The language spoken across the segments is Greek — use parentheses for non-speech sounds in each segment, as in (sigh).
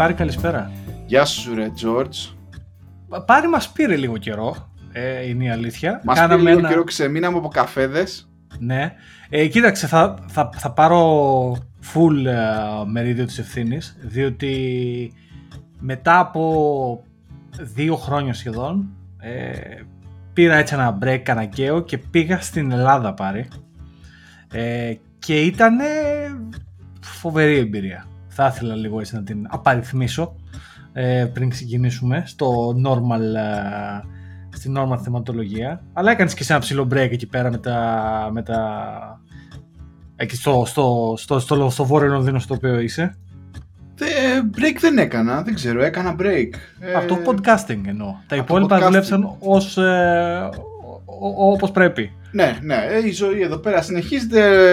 Πάρη, καλησπέρα. Γεια σου, ρε Τζόρτζ. Πάρη μας πήρε λίγο καιρό, ε, είναι η αλήθεια. Μας πήρε λίγο καιρό, ξεμείναμε από καφέδες. Ναι. Ε, κοίταξε, θα, θα, θα πάρω full ε, μερίδιο της ευθύνης, διότι μετά από δύο χρόνια σχεδόν ε, πήρα έτσι ένα break αναγκαίο και πήγα στην Ελλάδα πάρει ε, και ήταν φοβερή εμπειρία. Θα ήθελα λίγο έτσι να την απαριθμίσω ε, πριν ξεκινήσουμε στο normal, ε, στην normal θεματολογία. Αλλά έκανες και σε ένα ψηλό break εκεί πέρα με τα, με τα εκεί στο, στο, στο, στο, στο βόρειο Λονδίνο στο οποίο είσαι. break δεν έκανα, δεν ξέρω, έκανα break. Αυτό ε, podcasting εννοώ. Τα υπόλοιπα δουλέψαν ως, ε, όπως πρέπει. Ναι, ναι, ε, η ζωή εδώ πέρα συνεχίζεται.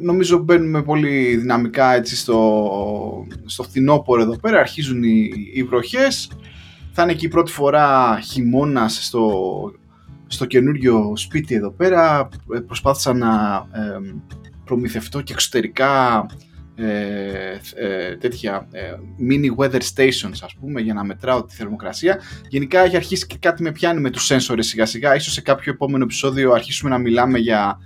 Νομίζω μπαίνουμε πολύ δυναμικά έτσι στο, στο φθινόπωρο εδώ πέρα. Αρχίζουν οι, οι βροχές. Θα είναι και η πρώτη φορά χειμώνας στο, στο καινούριο σπίτι εδώ πέρα. Προσπάθησα να προμηθευτώ και εξωτερικά ε, ε, τέτοια ε, mini weather stations ας πούμε για να μετράω τη θερμοκρασία. Γενικά έχει αρχίσει και κάτι με πιάνει με τους σένσορες σιγά σιγά ίσως σε κάποιο επόμενο επεισόδιο αρχίσουμε να μιλάμε για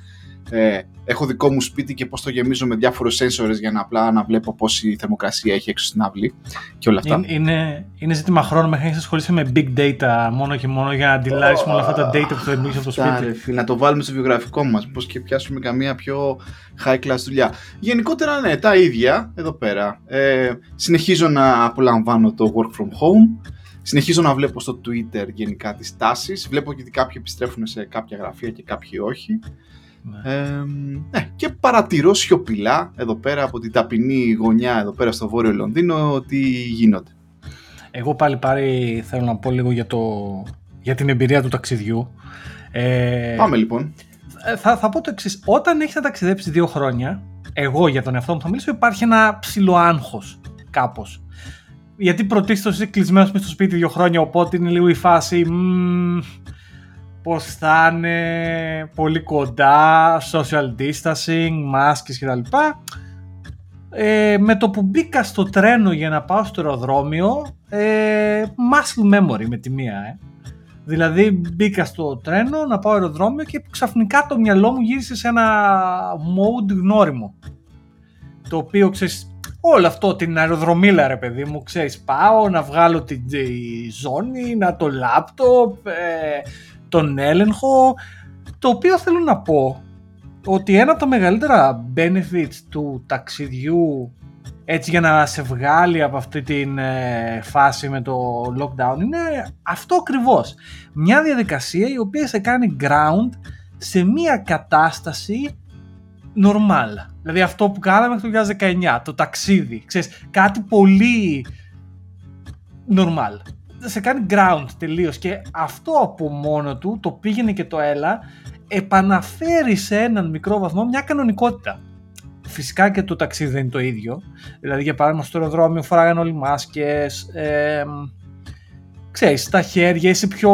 ε, έχω δικό μου σπίτι και πώς το γεμίζω με διάφορους sensors για να απλά να βλέπω πόση θερμοκρασία έχει έξω στην αυλή και όλα αυτά. Είναι, είναι ζήτημα χρόνου μέχρι να ασχολείσαι με big data μόνο και μόνο για να αντιλάρεις oh, όλα αυτά τα data που θα δημιουργήσεις από το σπίτι. Ρε, να το βάλουμε στο βιογραφικό μας, πώς και πιάσουμε καμία πιο high class δουλειά. Γενικότερα ναι, τα ίδια εδώ πέρα. Ε, συνεχίζω να απολαμβάνω το work from home. Συνεχίζω να βλέπω στο Twitter γενικά τις τάσεις. Βλέπω γιατί κάποιοι επιστρέφουν σε κάποια γραφεία και κάποιοι όχι. Ναι. ναι. και παρατηρώ σιωπηλά εδώ πέρα από την ταπεινή γωνιά εδώ πέρα στο Βόρειο Λονδίνο ότι γίνονται. Εγώ πάλι πάρει θέλω να πω λίγο για, το, για την εμπειρία του ταξιδιού. Ε, Πάμε λοιπόν. Ε, θα, θα πω το εξής. Όταν έχεις να ταξιδέψεις δύο χρόνια, εγώ για τον εαυτό μου θα μιλήσω, υπάρχει ένα ψηλό άγχος κάπως. Γιατί πρωτίστως είσαι κλεισμένος στο σπίτι δύο χρόνια, οπότε είναι λίγο η φάση πως θα είναι πολύ κοντά, social distancing, μάσκες κτλ. Ε, με το που μπήκα στο τρένο για να πάω στο αεροδρόμιο, ε, muscle memory με τη μία, ε. Δηλαδή μπήκα στο τρένο να πάω αεροδρόμιο και ξαφνικά το μυαλό μου γύρισε σε ένα mode γνώριμο. Το οποίο ξέρεις, όλο αυτό την αεροδρομίλα ρε παιδί μου, ξέρεις, πάω να βγάλω την ζώνη, να το λάπτοπ, ε, τον έλεγχο, το οποίο θέλω να πω ότι ένα από τα μεγαλύτερα benefits του ταξιδιού έτσι για να σε βγάλει από αυτή την ε, φάση με το lockdown είναι αυτό ακριβώς. Μια διαδικασία η οποία σε κάνει ground σε μια κατάσταση normal. Δηλαδή αυτό που κάναμε το 2019, το ταξίδι. Ξέρεις, κάτι πολύ normal σε κάνει ground τελείως και αυτό από μόνο του το πήγαινε και το έλα επαναφέρει σε έναν μικρό βαθμό μια κανονικότητα. Φυσικά και το ταξίδι δεν είναι το ίδιο. Δηλαδή για παράδειγμα στο αεροδρόμιο φοράγαν όλοι μάσκες, ε, ξέρεις, στα χέρια είσαι πιο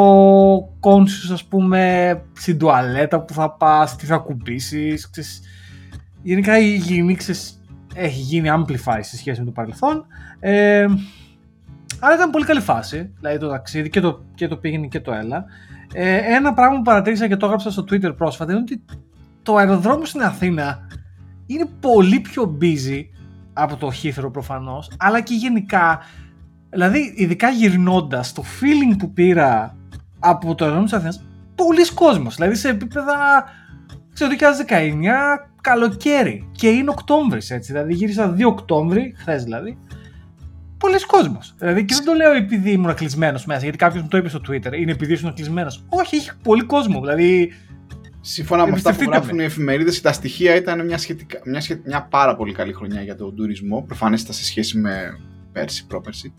conscious ας πούμε στην τουαλέτα που θα πας, τι θα κουμπίσεις, ξέρεις. Γενικά η υγιεινή έχει γίνει amplify σε σχέση με το παρελθόν. Ε, αλλά ήταν πολύ καλή φάση, δηλαδή το ταξίδι και το, και το πήγαινε και το έλα. Ε, ένα πράγμα που παρατήρησα και το έγραψα στο Twitter πρόσφατα είναι ότι το αεροδρόμιο στην Αθήνα είναι πολύ πιο busy από το Heathrow προφανώς, αλλά και γενικά, δηλαδή ειδικά γυρνώντας το feeling που πήρα από το αεροδρόμιο της Αθήνας, πολλοί κόσμος, δηλαδή σε επίπεδα, ξέρω, 2019, καλοκαίρι και είναι Οκτώβρης έτσι, δηλαδή γύρισα 2 Οκτώβρη, χθες δηλαδή, πολλοί κόσμοι. Δηλαδή και δεν το λέω επειδή ήμουν κλεισμένος μέσα, γιατί κάποιος μου το είπε στο Twitter, είναι επειδή ήσουν κλεισμένος. Όχι, έχει πολύ κόσμο. Δηλαδή. Σύμφωνα με αυτά που γράφουν οι εφημερίδες, τα στοιχεία ήταν μια, σχετικά, μια, μια πάρα πολύ καλή χρονιά για τον τουρισμό. Προφανέστα σε σχέση με πέρσι, πρόπερσι.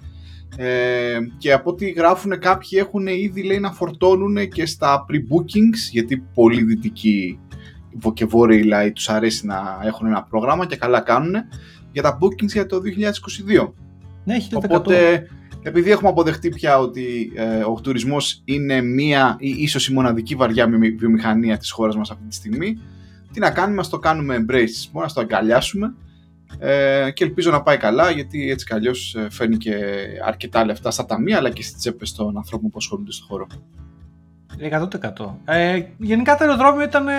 Ε, και από ό,τι γράφουν κάποιοι έχουν ήδη λέει να φορτώνουν και στα pre-bookings γιατί πολλοί δυτικοί και βόρειοι λαοί τους αρέσει να έχουν ένα πρόγραμμα και καλά κάνουν για τα bookings για το 2022 ναι, Οπότε, επειδή έχουμε αποδεχτεί πια ότι ε, ο τουρισμός είναι μία ή ίσως η μοναδική βαριά βιομηχανία της χώρας μας αυτή τη στιγμή, τι να κάνουμε, ας το κάνουμε embrace, μόνο να το αγκαλιάσουμε Ε, και ελπίζω να πάει καλά γιατί έτσι κι αλλιώς φέρνει και αρκετά λεφτά στα ταμεία αλλά και στις τσέπες των ανθρώπων που ασχολούνται στον χώρο. 100%. Ε, γενικά το αεροδρόμιο ήταν. Ε,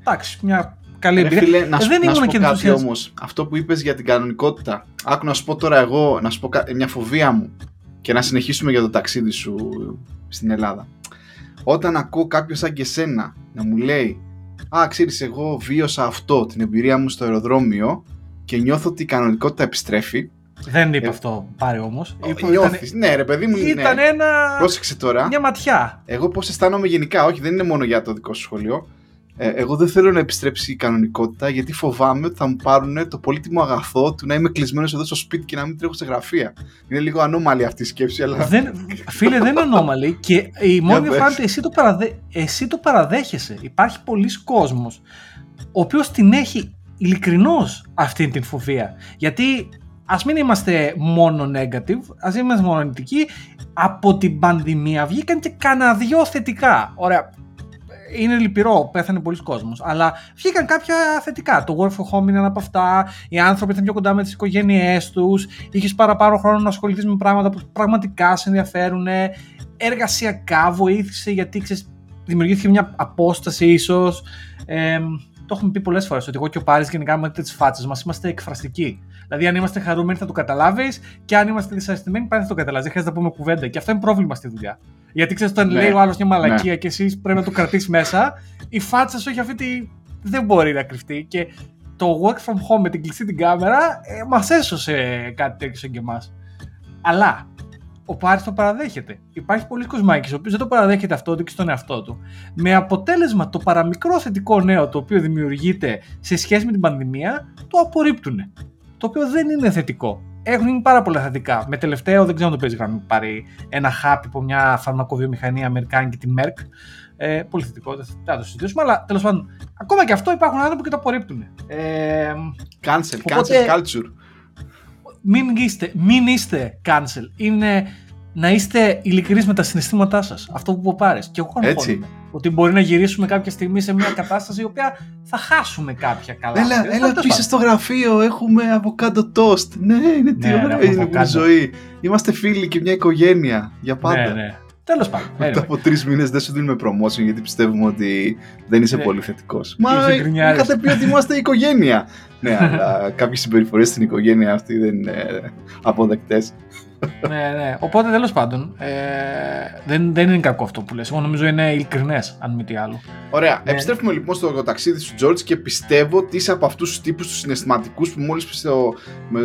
εντάξει, μια καλή εμπειρία. Φίλε, να, ε, δεν να σου πω κάτι όμως. Αυτό που είπες για την κανονικότητα. Άκου να σου πω τώρα εγώ, να σου πω μια φοβία μου και να συνεχίσουμε για το ταξίδι σου στην Ελλάδα. Όταν ακούω κάποιος σαν και σένα να μου λέει Α, ξέρεις, εγώ βίωσα αυτό, την εμπειρία μου στο αεροδρόμιο και νιώθω ότι η κανονικότητα επιστρέφει. Δεν είπε ε, αυτό, πάρε όμως. Ναι, ρε παιδί μου. Ήταν ναι. ένα. Πρόσεξε τώρα. Μια ματιά. Εγώ πώς αισθάνομαι γενικά, όχι, δεν είναι μόνο για το δικό σου σχολείο. Ε, εγώ δεν θέλω να επιστρέψει η κανονικότητα γιατί φοβάμαι ότι θα μου πάρουν το πολύτιμο αγαθό του να είμαι κλεισμένος εδώ στο σπίτι και να μην τρέχω σε γραφεία. Είναι λίγο ανώμαλη αυτή η σκέψη, αλλά. Δεν, φίλε, δεν είναι ανώμαλη και η μόνη διαφορά είναι εσύ, το παραδέ, εσύ το παραδέχεσαι. Υπάρχει πολλοί κόσμος ο οποίος την έχει ειλικρινώς αυτή την φοβία. Γιατί ας μην είμαστε μόνο negative, ας μην είμαστε μόνο αρνητικοί, από την πανδημία βγήκαν και κανένα δυο θετικά. Ωραία, είναι λυπηρό, πέθανε πολλοί κόσμος. Αλλά βγήκαν κάποια θετικά. Το work from home είναι ένα από αυτά. Οι άνθρωποι ήταν πιο κοντά με τις οικογένειές τους. Είχες παραπάνω χρόνο να ασχοληθείς με πράγματα που πραγματικά σε ενδιαφέρουν. Εργασιακά βοήθησε γιατί ξέρεις, δημιουργήθηκε μια απόσταση ίσως. Ε, το έχουμε πει πολλές φορές ότι εγώ και ο Πάρης γενικά με τι φάτσες μας είμαστε εκφραστικοί. Δηλαδή, αν είμαστε χαρούμενοι θα το καταλάβεις και αν είμαστε δυσαρεστημένοι πάλι θα το καταλάβεις. Δεν χρειάζεται να πούμε κουβέντα. Και αυτό είναι πρόβλημα στη δουλειά. Γιατί ξέρεις, όταν ναι. λέει ο άλλος μια μαλακία ναι. και εσύ πρέπει να το κρατήσεις μέσα, η φάτσα σου έχει αυτή τη. δεν μπορεί να κρυφτεί. Και το work from home με την κλειστή την κάμερα ε, μας έσωσε κάτι τέτοιο σαν και εμάς. Αλλά ο Πάρης το παραδέχεται. Υπάρχει πολλοί κοσμάκη ο οποίος δεν το παραδέχεται αυτό και στον εαυτό του. Με αποτέλεσμα το παραμικρό θετικό νέο το οποίο δημιουργείται σε σχέση με την πανδημία, το απορρίπτουν. Το οποίο δεν είναι θετικό. Έχουν γίνει πάρα πολλά θετικά. Με τελευταίο, δεν ξέρω αν το παίζει γραμμή, πάρει ένα χάπι από μια φαρμακοβιομηχανία Αμερικάνικη, τη Merck. Ε, πολύ θετικό, δεν θα το συζητήσουμε, αλλά τέλος πάντων, ακόμα και αυτό υπάρχουν άνθρωποι που το απορρίπτουν. Ε, cancel, cancel culture μην είστε, μην είστε cancel. Είναι να είστε ειλικρινείς με τα συναισθήματά σας. Αυτό που πάρει. Και εγώ Έτσι. Ότι μπορεί να γυρίσουμε κάποια στιγμή σε μια κατάσταση η οποία θα χάσουμε κάποια καλά. Έλα, έλα πίσω στο γραφείο, έχουμε από κάτω toast. Ναι, είναι τι ναι, ωραία είναι η ζωή. Είμαστε φίλοι και μια οικογένεια για πάντα. Ναι, ναι. Τέλος πάντων. Μετά από τρεις μήνες δεν σου δίνουμε promotion γιατί πιστεύουμε ότι δεν είσαι ναι. πολύ θετικός. Μα είχατε πει ότι είμαστε (laughs) οικογένεια. ναι, αλλά κάποιες συμπεριφορές στην οικογένεια αυτή δεν είναι αποδεκτές ναι, ναι. Οπότε τέλος πάντων ε, δεν, δεν είναι κακό αυτό που λες. Εγώ νομίζω είναι ειλικρινές, αν μη τι άλλο. Ωραία. Ναι. Επιστρέφουμε λοιπόν στο ταξίδι σου, George, και πιστεύω ότι είσαι από αυτούς τους τύπους τους συναισθηματικούς που μόλις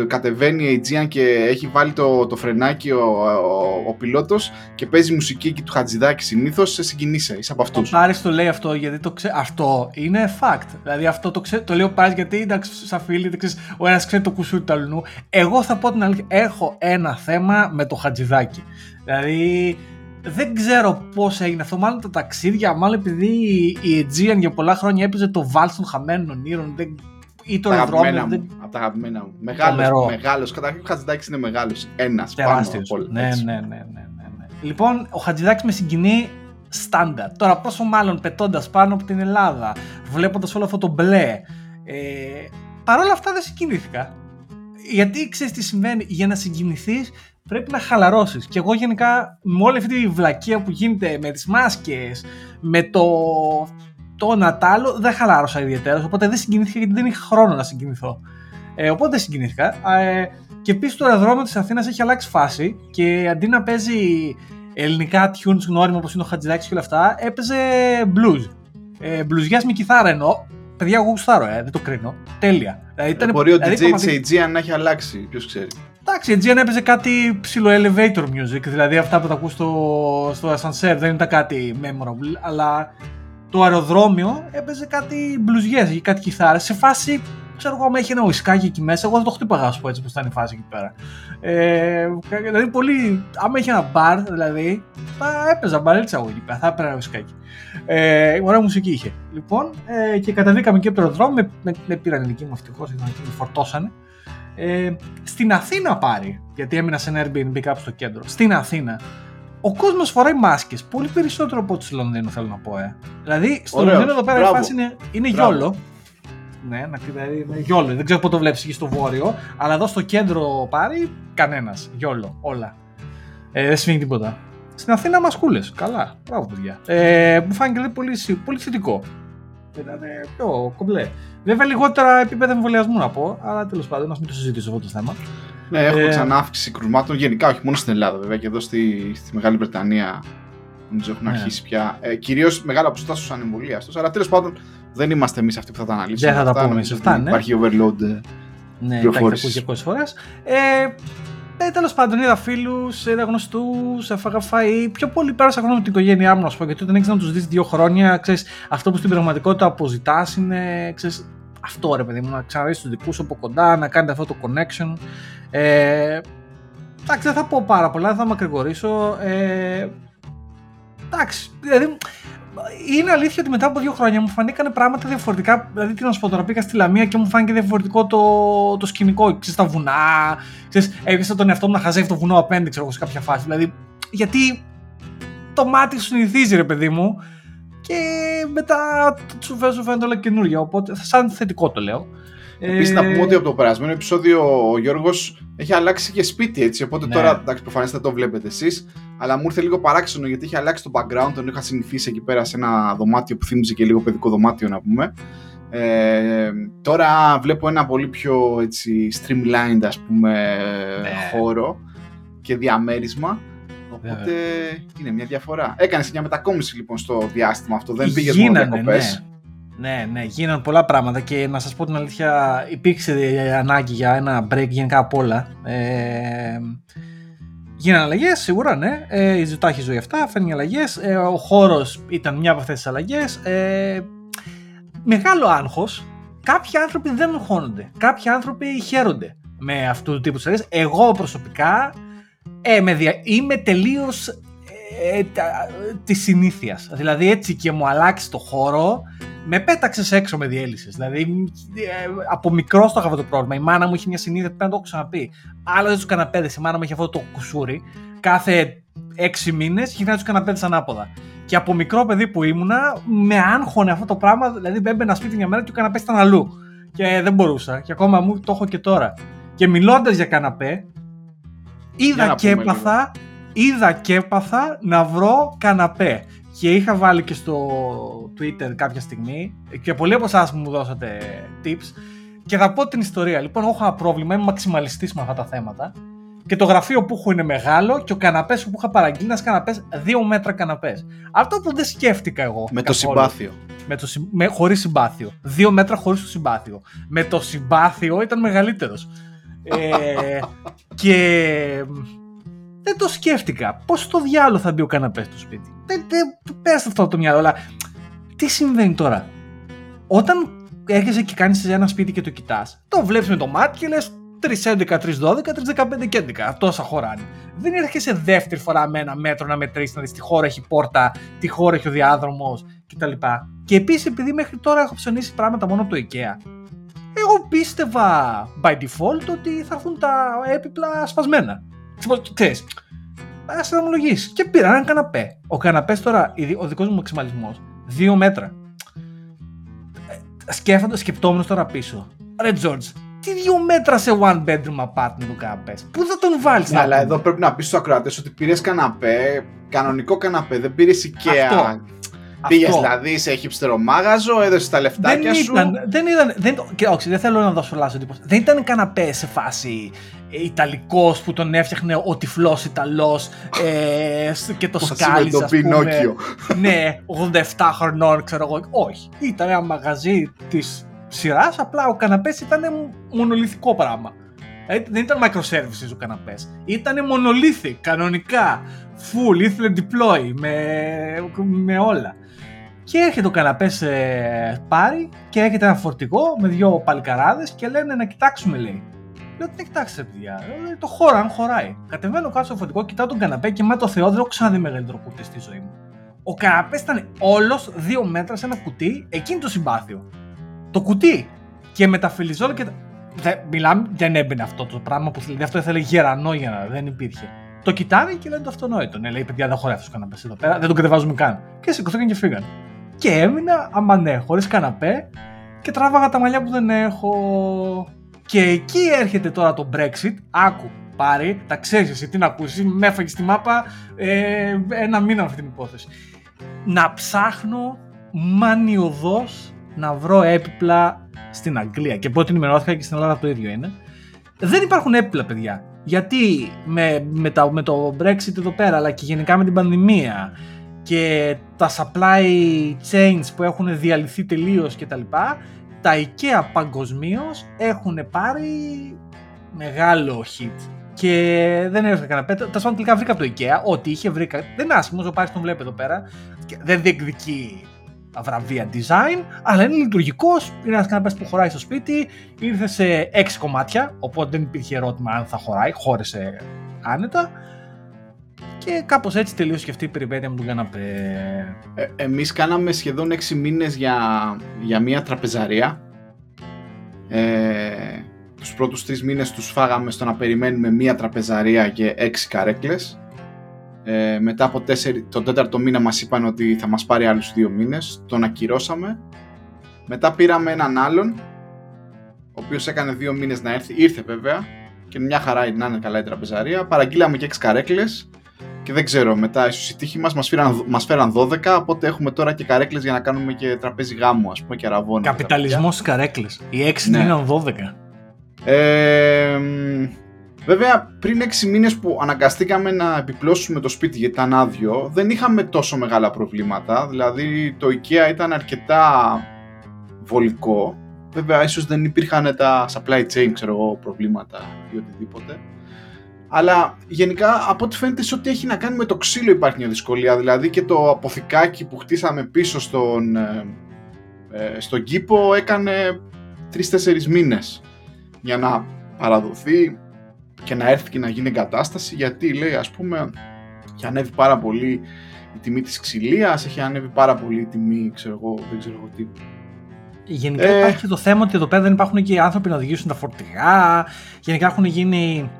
κατεβαίνει η Aegean και έχει βάλει το, το φρενάκι ο, ο, ο πιλότος και παίζει μουσική και του χατζηδάκι συνήθως, σε συγκινείσαι. Είσαι από αυτούς. Ο Πάρης το λέει αυτό γιατί το ξέ... αυτό είναι fact. Δηλαδή αυτό το, ξέ... το λέει ο Πάρης γιατί εντάξει, σαν φίλοι, ο ένας ξέρει το κουσούρι του αλλού. Εγώ θα πω την αλήθεια. Έχω ένα θέμα με το Χατζηδάκι. Δηλαδή δεν ξέρω πώς έγινε αυτό. Μάλλον τα ταξίδια, μάλλον επειδή η Aegean για πολλά χρόνια έπαιζε το βάλ των χαμένων ονείρων. Δεν... Ή το αγαπημένα μου. Από τα αγαπημένα μου. Μεγάλος. Μεγάλος. Καταρχήν ο Χατζηδάκης είναι μεγάλος. Ένας πάνω από όλα. Ναι, ναι, ναι, ναι, ναι, ναι. Λοιπόν, ο Χατζηδάκης με συγκινεί στάνταρ. Τώρα, πόσο μάλλον πετώντας πάνω από την Ελλάδα, βλέποντας όλο αυτό το μπλε. Ε, Παρ' όλα αυτά δεν συγκινήθηκα. Γιατί ξέρεις τι συμβαίνει, για να συγκινηθείς πρέπει να χαλαρώσεις. Και εγώ γενικά με όλη αυτή τη βλακεία που γίνεται με τις μάσκες, με το το Νατάλο δεν χαλάρωσα ιδιαίτερα, οπότε δεν συγκινήθηκα γιατί δεν είχα χρόνο να συγκινηθώ. Ε, οπότε δεν συγκινήθηκα. Ε, και επίσης το αεροδρόμιο της Αθήνας έχει αλλάξει φάση και αντί να παίζει ελληνικά tunes γνώριμα όπως είναι ο Χατζηδάκης και όλα αυτά, έπαιζε blues. Ε, μπλουζιάς με κιθάρα εννοώ. Παιδιά, εγώ γουστάρω, ε, δεν το κρίνω. Τέλεια. Δηλαδή, ήταν, μπορεί ο δηλαδή, DJ της AG να έχει αλλάξει, ποιος ξέρει. Εντάξει, η Aegean έπαιζε κάτι ψηλό elevator music, δηλαδή αυτά που τα ακούς στο, στο ascensor δεν ήταν κάτι memorable, αλλά το αεροδρόμιο έπαιζε κάτι μπλουζιές ή κάτι κιθάρες σε φάση ξέρω εγώ, άμα έχει ένα ουισκάκι εκεί μέσα, εγώ θα το χτύπαγα, ας πω έτσι, που ήταν η φάση εκεί πέρα. Ε, δηλαδή, πολύ. Άμα είχε ένα μπαρ, δηλαδή, θα έπαιζα μπαρέλτσα εγώ εκεί πέρα, θα έπαιρνα ένα ουισκάκι. Ε, ωραία μουσική είχε. Λοιπόν, ε, και καταβήκαμε και από το αεροδρόμιο, με, με, με πήραν δική μου ευτυχώς, με φορτώσανε. Ε, στην Αθήνα πάρει, γιατί έμεινα σε ένα Airbnb κάπου στο κέντρο. Στην Αθήνα. Ο κόσμος φοράει μάσκες πολύ περισσότερο από ό,τι στο Λονδίνο, θέλω να πω. Ε. Δηλαδή, στο Λονδίνο εδώ πέρα η φάση είναι, είναι γιόλο. Ναι, να δηλαδή, γιόλο. Δεν ξέρω πότε το βλέπεις εκεί στο βόρειο, αλλά εδώ στο κέντρο πάρει κανένας. Γιόλο, όλα. Ε, δεν σημαίνει τίποτα. Στην Αθήνα μασκούλες. Καλά. Μπράβο, παιδιά. Ε, μου φάνηκε πολύ, πολύ θετικό. Ήταν πιο κομπλέ. Βέβαια, λιγότερα επίπεδα εμβολιασμού να πω, αλλά τέλος πάντων, να μην το συζητήσω αυτό το θέμα. Ναι, έχουμε ε, ξανά αύξηση κρουσμάτων γενικά, όχι μόνο στην Ελλάδα βέβαια, και εδώ στη, στη Μεγάλη Βρετανία νομίζω έχουν ναι. αρχίσει πια. Ε, Κυρίως μεγάλα ποσοστά στους ανεμβολίαστου, αλλά τέλος πάντων δεν είμαστε εμείς αυτοί που θα τα αναλύσουμε. Δεν θα τα πούμε εμείς αυτά. Ναι. Υπάρχει overload. Ε, ναι, τα έχετε ακούσει πολλέ φορέ. Ε, ε, Τέλος πάντων, είδα φίλους, είδα γνωστούς, έφαγα φαΐ. Πιο πολύ πέρασα χρόνο με την οικογένειά μου, να σου πω. Γιατί όταν έχει να τους δεις δύο χρόνια, ξέρεις, αυτό που στην πραγματικότητα αποζητάς είναι ξέρεις, αυτό ρε παιδί μου, να ξαναδείς τους δικούς σου από κοντά, να κάνετε αυτό το connection. Ε, εντάξει, δεν θα πω πάρα πολλά, δεν θα μακρηγορήσω. Ε, εντάξει, δηλαδή είναι αλήθεια ότι μετά από δύο χρόνια μου φανήκαν πράγματα διαφορετικά. Δηλαδή, τι να σου πω τώρα, πήγα στη Λαμία και μου φάνηκε διαφορετικό το, το σκηνικό. Ξέρεις, τα βουνά, ξέρεις, έπεισα τον εαυτό μου να χαζεύει το βουνό απέναντι, ξέρω εγώ, σε κάποια φάση. Δηλαδή, γιατί το μάτι σου συνηθίζει, ρε παιδί μου, και μετά σου φαίνεται όλα καινούργια. Οπότε, σαν θετικό το λέω. Επίσης, να πούμε ότι από το περασμένο επεισόδιο ο Γιώργος έχει αλλάξει και σπίτι έτσι. Οπότε ναι. τώρα, εντάξει, προφανώς το βλέπετε εσείς. Αλλά μου ήρθε λίγο παράξενο γιατί έχει αλλάξει το background. Τον είχα συνηθίσει εκεί πέρα σε ένα δωμάτιο που θύμιζε και λίγο παιδικό δωμάτιο, να πούμε. Ε, τώρα βλέπω ένα πολύ πιο έτσι, streamlined ας πούμε ναι. χώρο και διαμέρισμα οπότε είναι μια διαφορά. Έκανες μια μετακόμιση λοιπόν στο διάστημα αυτό, δεν πήγες μόνο διακοπές. Ναι. Ναι, ναι, γίνανε πολλά πράγματα και να σας πω την αλήθεια υπήρξε ανάγκη για ένα break γενικά από όλα. Ε, γίνανε αλλαγές, σίγουρα ναι. Ε, η Ζητά ζωή αυτά, φέρνει αλλαγές. Ε, ο χώρος ήταν μια από αυτές τις αλλαγές. Ε, μεγάλο άγχος. Κάποιοι άνθρωποι δεν αγχώνονται. Κάποιοι άνθρωποι χαίρονται με αυτού του τύπου τη αλλαγές. Εγώ προσωπικά ε, με δια... είμαι τελείως ε, της συνήθειας. Δηλαδή έτσι και μου αλλάξει το χώρο, με πέταξες έξω με διέλυσες. Δηλαδή, ε, από μικρό το είχα αυτό το πρόβλημα. Η μάνα μου είχε μια συνήθεια, πρέπει να το έχω ξαναπεί. Άλλαζε τους καναπέδε. Η μάνα μου είχε αυτό το κουσούρι. Κάθε έξι μήνες γυρνάει τους καναπέδε ανάποδα. Και από μικρό παιδί που ήμουνα, με άγχωνε αυτό το πράγμα. Δηλαδή, έμπαινα σπίτι μια μέρα και ο καναπέ ήταν αλλού. Και δεν μπορούσα. Και ακόμα μου το έχω και τώρα. Και μιλώντας για καναπέ, είδα και έπαθα, είδα και έπαθα να βρω καναπέ και είχα βάλει και στο Twitter κάποια στιγμή και πολλοί από εσάς μου δώσατε tips και θα πω την ιστορία. Λοιπόν, έχω ένα πρόβλημα, είμαι μαξιμαλιστής με αυτά τα θέματα και το γραφείο που έχω είναι μεγάλο και ο καναπές που είχα παραγγείλει είναι ένας καναπές 2 μέτρα καναπές. Αυτό που δεν σκέφτηκα εγώ. Με το συμπάθειο. Με το, με, χωρίς συμπάθειο. 2 μέτρα χωρίς το συμπάθειο. Με το συμπάθειο ήταν μεγαλύτερος. ε, (laughs) και δεν το σκέφτηκα. Πώς το διάλογο θα μπει ο καναπές στο σπίτι; Δεν, δεν πέρασε αυτό το μυαλό, αλλά τι συμβαίνει τώρα; Όταν έρχεσαι και κάνεις ένα σπίτι και το κοιτάς, το βλέπεις με το μάτι και λες 3-11, 3-12, 3-15 και 11. Τόσα χωράνε. Δεν έρχεσαι δεύτερη φορά με ένα μέτρο να μετρήσεις, να δεις τι χώρα έχει πόρτα, τι χώρα έχει ο διάδρομος κτλ. Και επίσης, επειδή μέχρι τώρα έχω ψωνίσει πράγματα μόνο από το IKEA, εγώ πίστευα by default ότι θα έρθουν τα έπιπλα σπασμένα. Ξέρεις, ας συνομολογήσει. Και πήρα έναν καναπέ. Ο καναπές τώρα, ο δικός μου μαξιμαλισμός, δύο μέτρα. Ε, σκέφτοντα, σκεπτόμενος τώρα πίσω. Ρε Τζόρτζ, τι δύο μέτρα σε one bedroom apartment του καναπές; Πού θα τον βάλεις, ναι, αλλά εδώ πρέπει να πεις στους ακροατές ότι πήρες καναπέ, κανονικό καναπέ, δεν πήρες IKEA. Πήγες δηλαδή σε χυψτερό μάγαζο, έδωσες τα λεφτάκια δεν σου. Ήταν, δεν ήταν. Δεν, και, όχι, δεν θέλω να δώσω λάθος τίποτα. Δεν ήταν καναπέ σε φάση ε, Ιταλικός που τον έφτιαχνε ο τυφλός Ιταλός ε, και το σκάλι. το Πινόκιο. ναι, 87 χρονών, ξέρω εγώ. Όχι. Ήταν ένα μαγαζί της σειράς, απλά ο καναπές ήταν μονολυθικό πράγμα. Ε, δεν ήταν microservices ο καναπές. Ήταν μονολύθι, κανονικά. Full, ήθελε deploy με, με όλα. Και έρχεται ο καναπές ε, πάρει και έρχεται ένα φορτηγό με δύο παλικαράδες και λένε να κοιτάξουμε, λέει. Λέω τι κοιτάξτε, παιδιά. Ε, το χώρο, αν χωράει. Κατεβαίνω κάτω στο φορτηγό, κοιτάω τον καναπέ και με το Θεό δεν έχω ξαναδεί μεγαλύτερο κουτί στη ζωή μου. Ο καναπές ήταν όλος δύο μέτρα σε ένα κουτί, εκείνη το συμπάθειο. Το κουτί. Και με τα φιλιζόλ και. Δεν, μιλάμε, δεν έμπαινε αυτό το πράγμα που δηλαδή αυτό ήθελε γερανό για να δεν υπήρχε. Το κοιτάνε και λένε το αυτονόητο. Ναι, λέει παιδιά δεν χωράει αυτός καναπές εδώ πέρα, δεν τον κατεβάζουμε καν. Και σηκωθήκαν και φύγαν. Και έμεινα, άμα ναι, χωρίς καναπέ και τράβαγα τα μαλλιά που δεν έχω. Και εκεί έρχεται τώρα το Brexit. Άκου, πάρει, τα ξέρεις εσύ τι να ακούσεις. Με έφαγε στη μάπα ε, ένα μήνα αυτή την υπόθεση. Να ψάχνω μανιωδώς να βρω έπιπλα στην Αγγλία. Και πρώτη ενημερώθηκα και στην Ελλάδα το ίδιο είναι. Δεν υπάρχουν έπιπλα, παιδιά. Γιατί με, με, τα, με το Brexit εδώ πέρα, αλλά και γενικά με την πανδημία και τα supply chains που έχουν διαλυθεί τελείως κτλ. Τα, τα IKEA παγκοσμίως έχουν πάρει μεγάλο hit. Και δεν έβρισκα κανένα πέτρο. Τα πάντων τελικά βρήκα από το IKEA. Ό,τι είχε βρήκα. Δεν είναι άσχημο, ο Πάρη τον βλέπει εδώ πέρα. Και δεν διεκδικεί βραβεία design, αλλά είναι λειτουργικός. Είναι ένας καναπές που χωράει στο σπίτι. Ήρθε σε 6 κομμάτια, οπότε δεν υπήρχε ερώτημα αν θα χωράει. Χώρεσε άνετα. Και κάπως έτσι τελείωσε και αυτή η περιπέτεια με τον καναπέ. Ε, Εμείς κάναμε σχεδόν 6 μήνες για, για μια τραπεζαρία. Ε, τους πρώτους τρεις μήνες τους φάγαμε στο να περιμένουμε μία τραπεζαρία και έξι καρέκλες. Ε, μετά από τέσσερι, τον τέταρτο μήνα μας είπαν ότι θα μας πάρει άλλους δύο μήνες. Τον ακυρώσαμε. Μετά πήραμε έναν άλλον, ο οποίος έκανε δύο μήνες να έρθει. Ήρθε βέβαια και μια χαρά να είναι καλά η τραπεζαρία. Παραγγείλαμε και έξι καρέκλες και δεν ξέρω, μετά ίσως οι τύχοι μας μας φέραν, μας φέραν 12, οπότε έχουμε τώρα και καρέκλες για να κάνουμε και τραπέζι γάμου, ας πούμε, και αραβόνα. Καπιταλισμός στις καρέκλες. Οι 6 ναι. είναι 12. Ε, βέβαια, πριν 6 μήνες που αναγκαστήκαμε να επιπλώσουμε το σπίτι γιατί ήταν άδειο, δεν είχαμε τόσο μεγάλα προβλήματα. Δηλαδή, το IKEA ήταν αρκετά βολικό. Βέβαια, ίσως δεν υπήρχαν τα supply chain, ξέρω εγώ, προβλήματα ή οτιδήποτε. Αλλά γενικά από ό,τι φαίνεται σε ό,τι έχει να κάνει με το ξύλο υπάρχει μια δυσκολία. Δηλαδή και το αποθηκάκι που χτίσαμε πίσω στον, ε, ε στον κήπο έκανε 3-4 μήνες για να παραδοθεί και να έρθει και να γίνει εγκατάσταση γιατί λέει ας πούμε έχει ανέβει πάρα πολύ η τιμή της ξυλίας, έχει ανέβει πάρα πολύ η τιμή ξέρω εγώ, δεν ξέρω εγώ τι. Γενικά ε... υπάρχει το θέμα ότι εδώ πέρα δεν υπάρχουν και οι άνθρωποι να οδηγήσουν τα φορτηγά, γενικά έχουν γίνει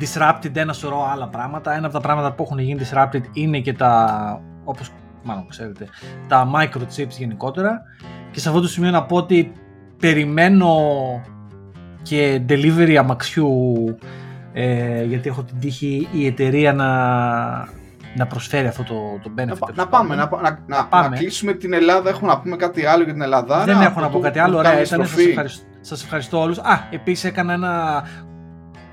disrupted ένα σωρό άλλα πράγματα. Ένα από τα πράγματα που έχουν γίνει disrupted είναι και τα, όπως μάλλον ξέρετε, τα microchips γενικότερα. Και σε αυτό το σημείο να πω ότι περιμένω και delivery αμαξιού ε, γιατί έχω την τύχη η εταιρεία να, να προσφέρει αυτό το, το benefit. Να, να πάμε, να, να, να, πάμε. να κλείσουμε την Ελλάδα. Έχουμε να πούμε κάτι άλλο για την Ελλάδα. Δεν έχω να πω κάτι άλλο. Ωραία, ήταν. Σας ευχαριστώ, σας ευχαριστώ όλους. Α, επίσης έκανα ένα...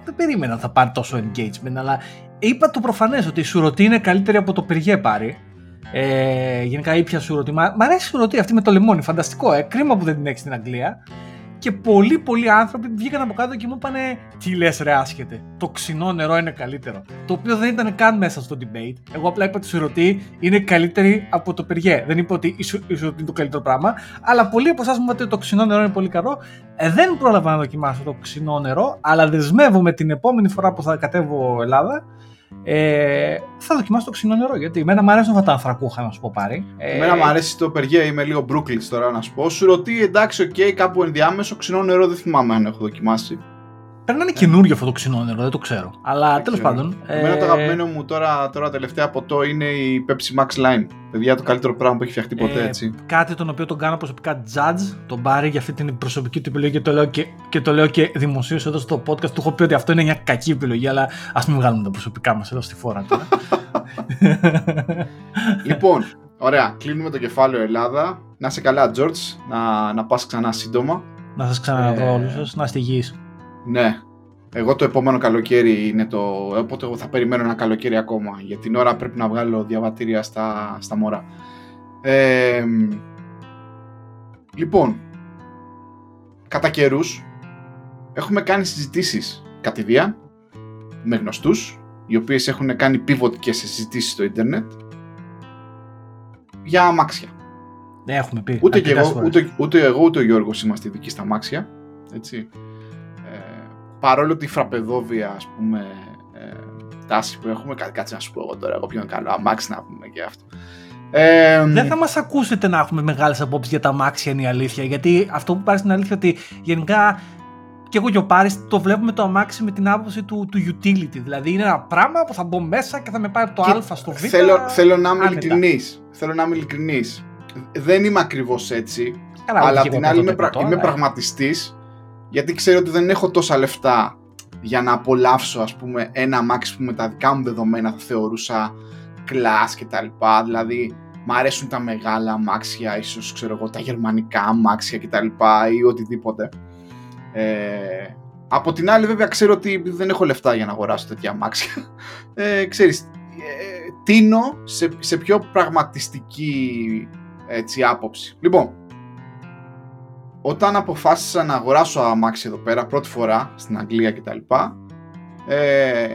Δεν περίμενα θα πάρει τόσο engagement, αλλά είπα το προφανές ότι η σουρωτή είναι καλύτερη από το πυργέ πάρει. Ε, γενικά ήπια σουρωτή. Μ' αρέσει η σουρωτή αυτή με το λεμόνι, φανταστικό. Ε. Κρίμα που δεν την έχεις στην Αγγλία και πολλοί πολλοί άνθρωποι βγήκαν από κάτω και μου είπαν Τι λες, ρε, άσχετε. Το ξινό νερό είναι καλύτερο. Το οποίο δεν ήταν καν μέσα στο debate. Εγώ απλά είπα ότι η σουρωτή είναι καλύτερη από το πυριέ. Δεν είπα ότι η σουρωτή είναι το καλύτερο πράγμα. Αλλά πολλοί από εσάς μου είπατε ότι το ξινό νερό είναι πολύ καλό. Ε, δεν πρόλαβα να δοκιμάσω το ξινό νερό, αλλά δεσμεύομαι την επόμενη φορά που θα κατέβω Ελλάδα ε, θα δοκιμάσω το ξινό νερό. Γιατί εμένα μου αρέσουν αυτά τα ανθρακούχα, να σου πω πάρει. Ε, εμένα μου αρέσει το Perrier, είμαι λίγο Brooklyn τώρα να σου πω. Σουρωτή, εντάξει, OK, okay, κάπου ενδιάμεσο ξινό νερό δεν θυμάμαι αν έχω δοκιμάσει. Πρέπει να είναι καινούριο αυτό το ξινό νερό, δεν το ξέρω. Αλλά τέλος πάντων. Εμένα ε... το αγαπημένο μου τώρα, τώρα τελευταία ποτό είναι η Pepsi Max Lime. Παιδιά, το καλύτερο πράγμα που έχει φτιαχτεί ποτέ, ε, έτσι. Κάτι τον οποίο τον κάνω προσωπικά judge, τον πάρει για αυτή την προσωπική του επιλογή και το λέω και, και, το λέω και δημοσίως εδώ στο podcast. Του έχω πει ότι αυτό είναι μια κακή επιλογή, αλλά ας μην βγάλουμε τα προσωπικά μας εδώ στη φόρα τώρα. (laughs) λοιπόν, ωραία. Κλείνουμε το κεφάλαιο Ελλάδα. Να είσαι καλά, George. Να, να πας ξανά σύντομα. Να σας ξαναδώ ε... όλους σας. Να είστε υγιείς. Ναι. Εγώ το επόμενο καλοκαίρι είναι το. Οπότε εγώ θα περιμένω ένα καλοκαίρι ακόμα. Για την ώρα πρέπει να βγάλω διαβατήρια στα, στα μωρά. Ε, λοιπόν, κατά καιρούς έχουμε κάνει συζητήσεις κατηδίαν με γνωστούς οι οποίες έχουν κάνει pivot και σε συζητήσεις στο ίντερνετ για αμάξια. Δεν έχουμε πει. Ούτε, και εγώ, ούτε, ούτε εγώ ούτε ο Γιώργος είμαστε ειδικοί στα αμάξια. Έτσι παρόλο ότι η φραπεδόβια, ας πούμε, ε, τάση που έχουμε, κάτσε να σου πω εγώ τώρα, εγώ πιο καλό αμάξι να πούμε και αυτό. Ε, δεν θα μας ακούσετε να έχουμε μεγάλες απόψεις για τα αμάξια είναι η αλήθεια, γιατί αυτό που πάρεις στην αλήθεια ότι γενικά και εγώ και ο Πάρης το βλέπουμε το αμάξι με την άποψη του, του utility. Δηλαδή είναι ένα πράγμα που θα μπω μέσα και θα με πάρει το α στο β. Θέλω, θέλω να είμαι ειλικρινής. Θέλω να είμαι ειλικρινής. δεν είμαι ακριβώς έτσι, Καλά, αλλά όχι απ' εγώ την άλλη είμαι, 100%, πρα- είμαι αλλά- πραγματιστής γιατί ξέρω ότι δεν έχω τόσα λεφτά για να απολαύσω ας πούμε ένα αμάξι που με τα δικά μου δεδομένα θα θεωρούσα κλάς και τα λοιπά. Δηλαδή μ' αρέσουν τα μεγάλα αμάξια ίσως ξέρω εγώ τα γερμανικά αμάξια και τα λοιπά ή οτιδήποτε. Ε, από την άλλη βέβαια ξέρω ότι δεν έχω λεφτά για να αγοράσω τέτοια αμάξια (laughs) ε, ξέρεις ε, τείνω σε, σε πιο πραγματιστική έτσι, άποψη. Λοιπόν όταν αποφάσισα να αγοράσω αμάξι εδώ πέρα πρώτη φορά στην Αγγλία κτλ. Ε,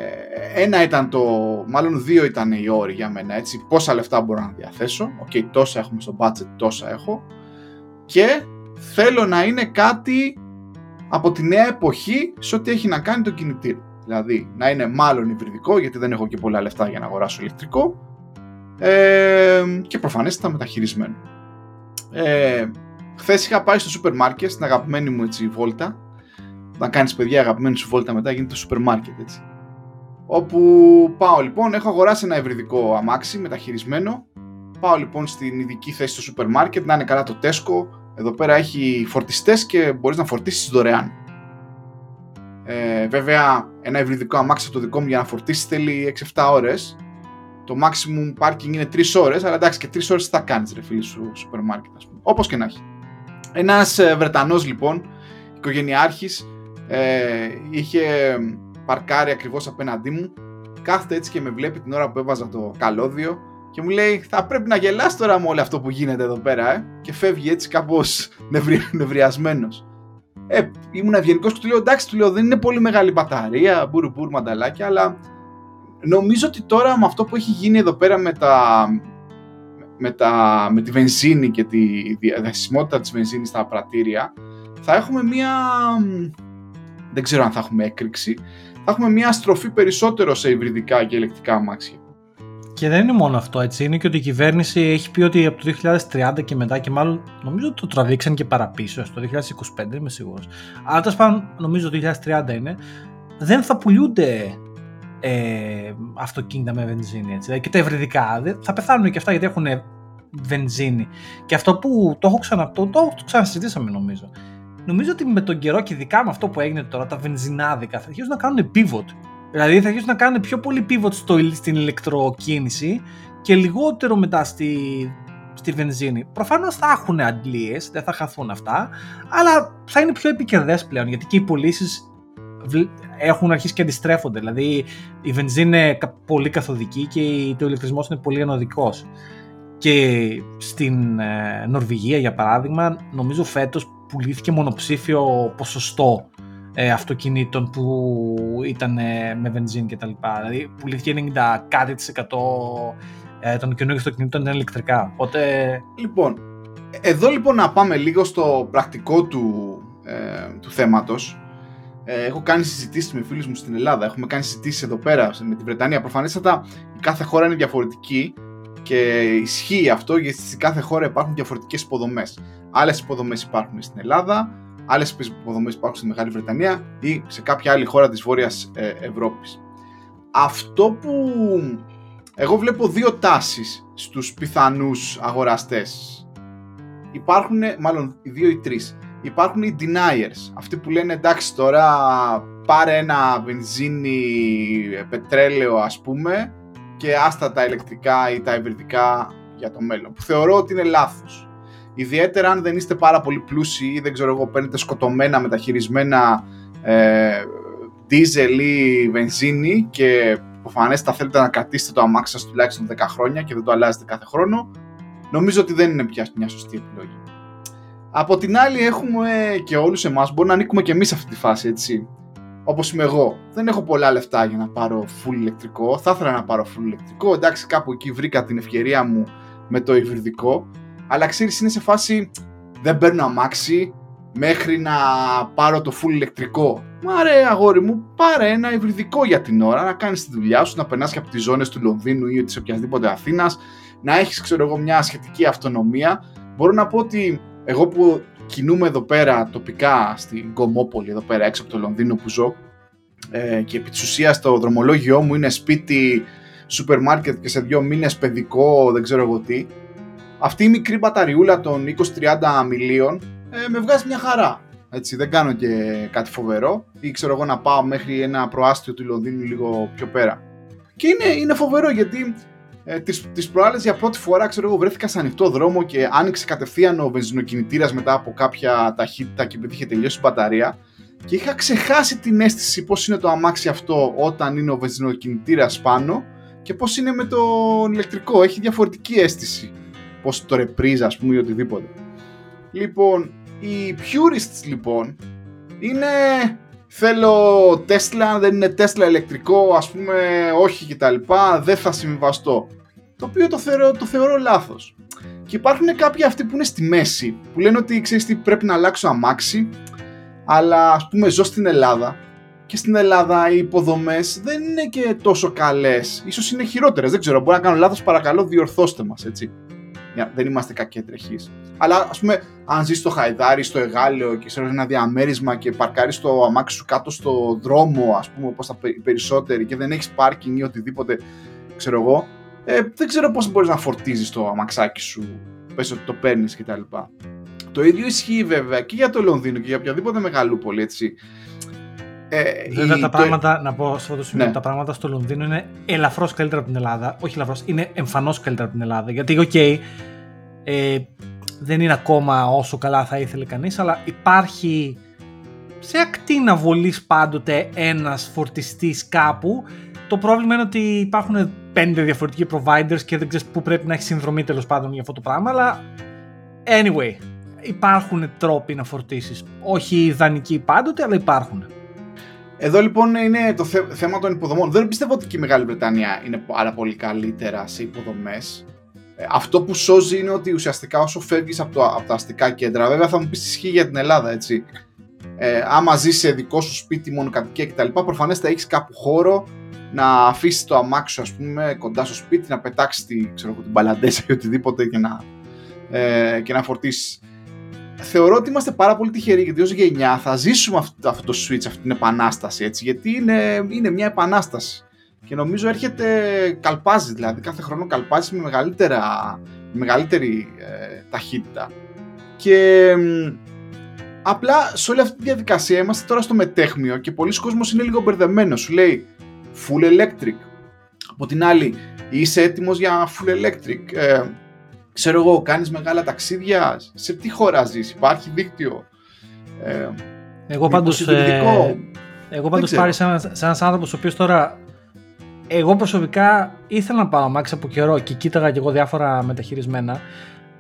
ένα ήταν το, μάλλον δύο ήταν οι όροι για μένα έτσι, πόσα λεφτά μπορώ να διαθέσω, οκ, τόσα έχουμε στο budget, τόσα έχω και θέλω να είναι κάτι από τη νέα εποχή σε ό,τι έχει να κάνει το κινητήριο. Δηλαδή να είναι μάλλον υβριδικό γιατί δεν έχω και πολλά λεφτά για να αγοράσω ηλεκτρικό ε, και προφανέστατα μεταχειρισμένο. Ε, Χθες είχα πάει στο σούπερ μάρκετ, στην αγαπημένη μου έτσι βόλτα. Να κάνεις παιδιά αγαπημένη σου βόλτα μετά γίνεται το σούπερ μάρκετ έτσι. Όπου πάω λοιπόν, έχω αγοράσει ένα ευρυδικό αμάξι μεταχειρισμένο. Πάω λοιπόν στην ειδική θέση στο σούπερ μάρκετ, να είναι καλά το Tesco. Εδώ πέρα έχει φορτιστές και μπορείς να φορτίσεις δωρεάν. Ε, βέβαια, ένα ευρυδικό αμάξι από το δικό μου για να φορτίσεις θέλει 6-7 ώρες. Το maximum parking είναι 3 ώρες, αλλά εντάξει και 3 ώρες τι θα κάνεις, ρε φίλοι σου, σούπερ μάρκετ, ας πούμε. Όπως και να έχει. Ένας Βρετανός λοιπόν, οικογενειάρχης, ε, είχε παρκάρει ακριβώς απέναντί μου. Κάθεται έτσι και με βλέπει την ώρα που έβαζα το καλώδιο και μου λέει: Θα πρέπει να γελάς τώρα με όλο αυτό που γίνεται εδώ πέρα, ε. Και φεύγει έτσι κάπως (laughs) νευρι, νευριασμένος. Ε, ήμουν ευγενικός και του λέω: Εντάξει, του λέω, δεν είναι πολύ μεγάλη μπαταρία, μπούρου μπούρου μανταλάκια, αλλά νομίζω ότι τώρα με αυτό που έχει γίνει εδώ πέρα με τα, με, τα, με τη βενζίνη και τη διαθεσιμότητα της βενζίνης στα πρατήρια θα έχουμε μία δεν ξέρω αν θα έχουμε έκρηξη θα έχουμε μία στροφή περισσότερο σε υβριδικά και ηλεκτρικά αμάξια Και δεν είναι μόνο αυτό έτσι, είναι και ότι η κυβέρνηση έχει πει ότι από το 2030 και μετά και μάλλον νομίζω ότι το τραβήξαν και παραπίσω, στο 2025 είμαι σίγουρος. Αλλά τέλος πάντων νομίζω το 2030 είναι, δεν θα πουλούνται ε, αυτοκίνητα με βενζίνη έτσι, δηλαδή και τα ευρυδικά, δεν- θα πεθάνουν και αυτά γιατί έχουν βενζίνη. Και αυτό που το έχω ξανα, το, το, το ξανασυζητήσαμε νομίζω. Νομίζω ότι με τον καιρό και ειδικά με αυτό που έγινε τώρα, τα βενζινάδικα θα αρχίσουν να κάνουν pivot. Δηλαδή θα αρχίσουν να κάνουν πιο πολύ pivot στο, στην ηλεκτροκίνηση και λιγότερο μετά στη, στη βενζίνη. Προφανώς θα έχουν αντλίες, δεν θα χαθούν αυτά, αλλά θα είναι πιο επικερδές πλέον γιατί και οι πωλήσεις έχουν αρχίσει και αντιστρέφονται. Δηλαδή η βενζίνη είναι κα- πολύ καθοδική και η- ο ηλεκτρισμός είναι πολύ ανωδικός. Και στην ε, Νορβηγία για παράδειγμα νομίζω φέτος πουλήθηκε μονοψήφιο ποσοστό ε, αυτοκινήτων που ήταν ε, με βενζίνη κτλ. Δηλαδή πουλήθηκε 90 κάτι της εκατό ε, των καινούργιων αυτοκινήτων ήταν ηλεκτρικά. Οπότε Λοιπόν, εδώ λοιπόν να πάμε λίγο στο πρακτικό του, ε, του θέματος. Ε, έχω κάνει συζητήσεις με φίλους μου στην Ελλάδα, έχουμε κάνει συζητήσεις εδώ πέρα με τη Βρετανία. Προφανέστατα η κάθε χώρα είναι διαφορετική και ισχύει αυτό γιατί στη κάθε χώρα υπάρχουν διαφορετικές υποδομές. Άλλες υποδομές υπάρχουν στην Ελλάδα, άλλες υποδομές υπάρχουν στη Μεγάλη Βρετανία ή σε κάποια άλλη χώρα της Βόρειας ε, Ευρώπης. Αυτό που εγώ βλέπω δύο τάσεις στους πιθανούς αγοραστές. Υπάρχουν, μάλλον οι δύο ή τρεις. Υπάρχουν οι deniers, αυτοί που λένε εντάξει τώρα πάρε ένα βενζίνη, ε, πετρέλαιο ας πούμε και άστα τα ηλεκτρικά ή τα υβριδικά για το μέλλον, που θεωρώ ότι είναι λάθος. Ιδιαίτερα αν δεν είστε πάρα πολύ πλούσιοι ή δεν ξέρω εγώ παίρνετε σκοτωμένα μεταχειρισμένα ε, diesel ή βενζίνη και προφανέστα θέλετε να κρατήσετε το αμάξι σας τουλάχιστον 10 χρόνια και δεν το αλλάζετε κάθε χρόνο, νομίζω ότι δεν είναι πια μια σωστή επιλογή. Από την άλλη έχουμε και όλους εμάς, μπορεί να ανήκουμε και εμείς σε αυτή τη φάση, έτσι. Όπως είμαι εγώ. Δεν έχω πολλά λεφτά για να πάρω full ηλεκτρικό. Θα ήθελα να πάρω full ηλεκτρικό. Εντάξει, κάπου εκεί βρήκα την ευκαιρία μου με το υβριδικό. Αλλά ξέρεις, είναι σε φάση δεν παίρνω αμάξι μέχρι να πάρω το full ηλεκτρικό. Μα ρε αγόρι μου, πάρε ένα υβριδικό για την ώρα, να κάνεις τη δουλειά σου, να περνάς και από τις ζώνες του Λονδίνου ή της οποιασδήποτε Αθήνας, να έχεις ξέρω εγώ μια σχετική αυτονομία. Μπορώ να πω ότι εγώ που κινούμαι εδώ πέρα τοπικά στην Κομόπολη, εδώ πέρα έξω από το Λονδίνο που ζω ε, και επί της ουσίας το δρομολόγιό μου είναι σπίτι, σούπερ μάρκετ και σε δύο μήνες παιδικό, δεν ξέρω εγώ τι. αυτή η μικρή μπαταριούλα των 20-30 μιλίων ε, με βγάζει μια χαρά. Έτσι, δεν κάνω και κάτι φοβερό ή ξέρω εγώ να πάω μέχρι ένα προάστιο του Λονδίνου λίγο πιο πέρα. Και είναι, είναι φοβερό γιατί ε, τις, τις προάλλες για πρώτη φορά ξέρω εγώ βρέθηκα σε ανοιχτό δρόμο και άνοιξε κατευθείαν ο βενζινοκινητήρας μετά από κάποια ταχύτητα και επειδή είχε τελειώσει η μπαταρία και είχα ξεχάσει την αίσθηση πώς είναι το αμάξι αυτό όταν είναι ο βενζινοκινητήρας πάνω και πώς είναι με το ηλεκτρικό. Έχει διαφορετική αίσθηση. Πώς το ρεπρίζα ας πούμε ή οτιδήποτε. Λοιπόν, οι purists λοιπόν είναι θέλω Tesla, δεν είναι Tesla ηλεκτρικό, ας πούμε όχι κτλ. Δεν θα συμβιβαστώ. Το οποίο το θεωρώ, το θεωρώ λάθος. Και υπάρχουν κάποιοι αυτοί που είναι στη μέση, που λένε ότι ξέρεις τι πρέπει να αλλάξω αμάξι, αλλά ας πούμε ζω στην Ελλάδα και στην Ελλάδα οι υποδομές δεν είναι και τόσο καλές. Ίσως είναι χειρότερες, δεν ξέρω, μπορεί να κάνω λάθος, παρακαλώ διορθώστε μας, έτσι. Δεν είμαστε κακέτρεχείς. Αλλά ας πούμε, αν ζεις στο Χαϊδάρι, στο Εγάλεο και σε ένα διαμέρισμα και παρκάρεις το αμάξι σου κάτω στο δρόμο, ας πούμε, όπως τα περισσότεροι και δεν έχεις πάρκινγκ ή οτιδήποτε, ξέρω εγώ, ε, δεν ξέρω πώς μπορείς να φορτίζεις το αμαξάκι σου. Πες ότι το παίρνεις κτλ. Το ίδιο ισχύει βέβαια και για το Λονδίνο και για οποιαδήποτε μεγαλούπολη, έτσι. Ε, Βέβαια, τα πράγματα, να πω σε αυτό το σημείο, ναι. τα πράγματα στο Λονδίνο είναι ελαφρώς καλύτερα από την Ελλάδα. Όχι ελαφρώς, είναι εμφανώς καλύτερα από την Ελλάδα. Γιατί, OK, okay, ε, δεν είναι ακόμα όσο καλά θα ήθελε κανείς, αλλά υπάρχει σε ακτίνα βολής πάντοτε ένας φορτιστής κάπου. Το πρόβλημα είναι ότι υπάρχουν πέντε διαφορετικοί providers και δεν ξέρεις πού πρέπει να έχεις συνδρομή τέλος πάντων για αυτό το πράγμα, αλλά anyway, υπάρχουν τρόποι να φορτίσεις. Όχι ιδανικοί πάντοτε, αλλά υπάρχουν. Εδώ λοιπόν είναι το θέμα των υποδομών. Δεν πιστεύω ότι και η Μεγάλη Βρετανία είναι πάρα πολύ καλύτερα σε υποδομές. Ε, αυτό που σώζει είναι ότι ουσιαστικά όσο φεύγεις από, από τα αστικά κέντρα, βέβαια θα μου πεις ισχύει για την Ελλάδα, έτσι. Ε, άμα ζεις σε δικό σου σπίτι, μονοκατοικία κτλ., προφανές θα έχεις κάπου χώρο να αφήσεις το αμάξι σου, ας πούμε, κοντά στο σπίτι, να πετάξεις τη, ξέρω, την μπαλαντέσα ή οτιδήποτε και να, ε, και να φορτίσεις. Θεωρώ ότι είμαστε πάρα πολύ τυχεροί γιατί ως γενιά θα ζήσουμε αυτό, αυτό το switch, αυτή την επανάσταση, έτσι, γιατί είναι, είναι μια επανάσταση και νομίζω έρχεται, καλπάζει δηλαδή, κάθε χρόνο καλπάζει με μεγαλύτερα, μεγαλύτερη ε, ταχύτητα. Και απλά σε όλη αυτή τη διαδικασία είμαστε τώρα στο μετέχμιο και πολλοί κόσμος είναι λίγο μπερδεμένο. Σου λέει full electric. Από την άλλη, είσαι έτοιμος για full electric. Ε, ξέρω εγώ, κάνεις μεγάλα ταξίδια. Σε τι χώρα ζεις, υπάρχει δίκτυο; Ε, εγώ πάντως, ε, εγώ πάντως πάρει σαν, σαν ένας άνθρωπος ο οποίος τώρα εγώ προσωπικά ήθελα να πάω αμάξι από καιρό και κοίταγα και εγώ διάφορα μεταχειρισμένα.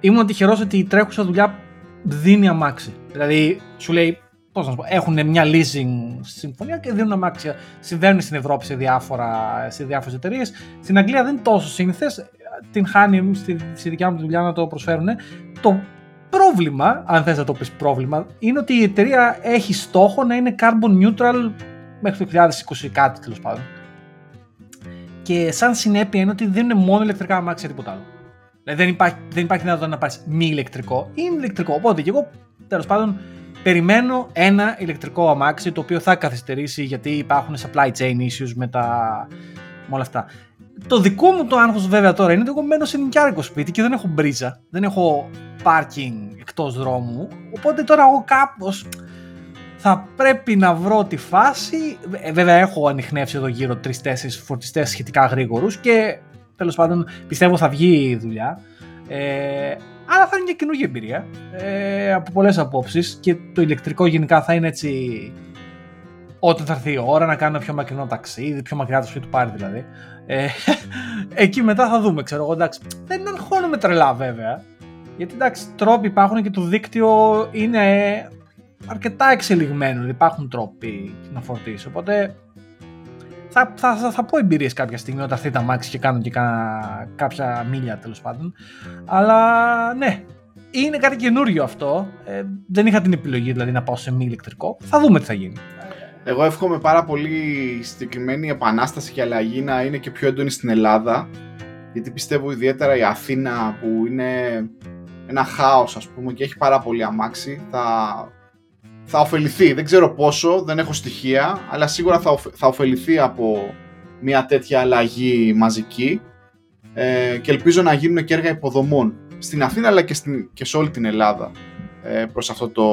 Ήμουν τυχερός ότι η τρέχουσα δουλειά δίνει αμάξι. Δηλαδή, σου λέει, πώς να σου πω, έχουν μια leasing συμφωνία και δίνουν αμάξια. Συμβαίνουν στην Ευρώπη σε, διάφορα, σε διάφορες εταιρείες. Στην Αγγλία δεν είναι τόσο σύνηθες. Την χάνει στη, στη δικιά μου δουλειά να το προσφέρουν. Το πρόβλημα, αν θες να το πεις πρόβλημα, είναι ότι η εταιρεία έχει στόχο να είναι carbon neutral μέχρι το 2020 κάτι τέλος πάντων και σαν συνέπεια είναι ότι δεν είναι μόνο ηλεκτρικά αμάξια τίποτα άλλο. Δηλαδή δεν υπάρχει, δεν υπάρχει δυνατότητα να πάρεις μη ηλεκτρικό. Είναι ηλεκτρικό. Οπότε και εγώ τέλος πάντων περιμένω ένα ηλεκτρικό αμάξι το οποίο θα καθυστερήσει γιατί υπάρχουν supply chain issues με, τα... με όλα αυτά. Το δικό μου το άγχος βέβαια τώρα είναι ότι εγώ μένω σε νοικιάρικο σπίτι και δεν έχω μπρίζα, δεν έχω parking εκτός δρόμου, οπότε τώρα εγώ κάπως θα πρέπει να βρω τη φάση. Ε, βέβαια, έχω ανοιχνεύσει εδώ γύρω τρει-τέσσερι φορτιστές σχετικά γρήγορους και τέλος πάντων πιστεύω θα βγει η δουλειά. Ε, αλλά θα είναι μια καινούργια εμπειρία ε, από πολλές απόψεις και το ηλεκτρικό γενικά θα είναι έτσι. Όταν θα έρθει η ώρα να κάνω πιο μακρινό ταξίδι, πιο μακριά το σπίτι του πάρει δηλαδή. Ε, εκεί μετά θα δούμε, ξέρω εγώ. Εντάξει, δεν με τρελά βέβαια. Γιατί εντάξει, τρόποι υπάρχουν και το δίκτυο είναι αρκετά εξελιγμένο, δηλαδή υπάρχουν τρόποι να φορτίσει. Οπότε θα, θα, θα, θα πω εμπειρίες κάποια στιγμή όταν έρθει τα μάξι και κάνω και κάνα, κάποια μίλια τέλος πάντων. Αλλά ναι, είναι κάτι καινούριο αυτό. Ε, δεν είχα την επιλογή δηλαδή να πάω σε μη ηλεκτρικό. Θα δούμε τι θα γίνει. Εγώ εύχομαι πάρα πολύ συγκεκριμένη επανάσταση και αλλαγή να είναι και πιο έντονη στην Ελλάδα. Γιατί πιστεύω ιδιαίτερα η Αθήνα που είναι ένα χάος ας πούμε και έχει πάρα πολύ αμάξι θα θα ωφεληθεί. Δεν ξέρω πόσο, δεν έχω στοιχεία, αλλά σίγουρα θα, θα ωφεληθεί από μια τέτοια αλλαγή μαζική ε, και ελπίζω να γίνουν και έργα υποδομών. στην Αθήνα αλλά και, στην, και σε όλη την Ελλάδα ε, προς αυτό το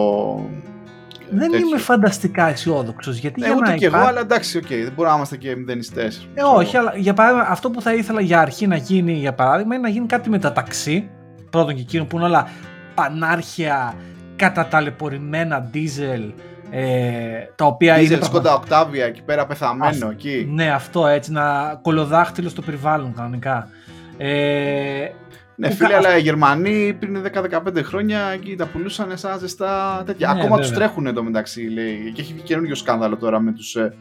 δεν τέτοιο. είμαι φανταστικά αισιόδοξος. Γιατί ναι, για ούτε να και εγώ, αλλά εντάξει, okay, δεν μπορούμε να είμαστε και μηδενιστές. Ε, όχι, αλλά για παράδειγμα, αυτό που θα ήθελα για αρχή να γίνει, για παράδειγμα, είναι να γίνει κάτι με τα ταξί. Πρώτον και εκείνο που είναι όλα πανάρχια, καταταλαιπωρημένα diesel. Ε, τα οποία Diesel, είναι. σκόντα οκτάβια εκεί πέρα πεθαμένο εκεί. Ναι, αυτό έτσι, να κολοδάχτυλο στο περιβάλλον κανονικά. Ε, ναι, φίλε, κα... αλλά οι Γερμανοί πριν 10-15 χρόνια εκεί τα πουλούσαν σαν ζεστά τέτοια. Ναι, Ακόμα τους τρέχουν εδώ μεταξύ, λέει. Και έχει καινούριο σκάνδαλο τώρα με τους ε,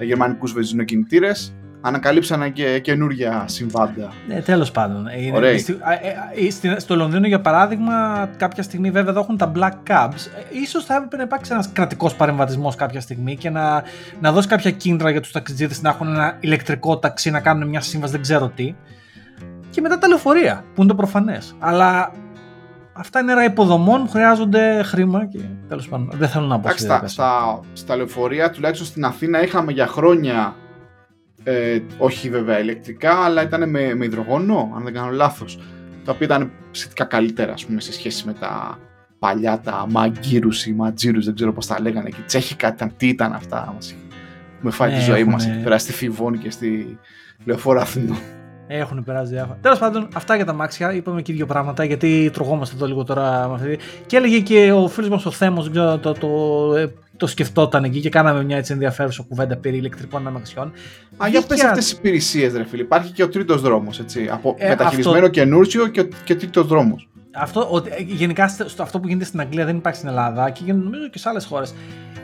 γερμανικούς βενζινοκινητήρες. Ανακαλύψανε και καινούργια συμβάντα. Ναι, τέλος πάντων. Είναι, στη, ε, ε, στο Λονδίνο, για παράδειγμα, κάποια στιγμή βέβαια εδώ έχουν τα black cabs. Ίσως θα έπρεπε να υπάρξει ένας κρατικός παρεμβατισμός κάποια στιγμή και να, να δώσει κάποια κίνητρα για τους ταξιτζίδε να έχουν ένα ηλεκτρικό ταξί, να κάνουν μια σύμβαση, δεν ξέρω τι και μετά τα λεωφορεία, που είναι το προφανές. Αλλά αυτά είναι ένα υποδομών που χρειάζονται χρήμα και τέλος πάντων δεν θέλω να πω. Εντάξει, στα, στα, στα λεωφορεία, τουλάχιστον στην Αθήνα, είχαμε για χρόνια. Ε, όχι βέβαια ηλεκτρικά, αλλά ήταν με, με υδρογόνο, αν δεν κάνω λάθος. Τα οποία ήταν σχετικά καλύτερα, ας πούμε, σε σχέση με τα παλιά, τα μαγκύρους ή ματζίρου, δεν ξέρω πώς τα λέγανε. Και τσέχικα ήταν, τι ήταν αυτά. Μας, με φάει τη ναι, ζωή μας εκεί πέρα στη Φιβόνη και στη λεωφόρα Αθηνών. Έχουν περάσει διάφορα. Τέλος πάντων, αυτά για τα μάξια. Είπαμε και δύο πράγματα γιατί τρογόμαστε εδώ λίγο τώρα με αυτή. Και έλεγε και ο φίλος μας ο Θέμος, δεν ξέρω, το, το, το, το σκεφτόταν εκεί και κάναμε μια έτσι ενδιαφέρουσα κουβέντα περί ηλεκτρικών αμαξιών. Α, για πες αυτές τις υπηρεσίες, ρε φίλε. Υπάρχει και ο τρίτος δρόμος, έτσι. Από ε, μεταχειρισμένο αυτό... καινούργιο και, και τρίτος δρόμος. Αυτό, ο, γενικά στο, αυτό που γίνεται στην Αγγλία δεν υπάρχει στην Ελλάδα και νομίζω και σε άλλες χώρες.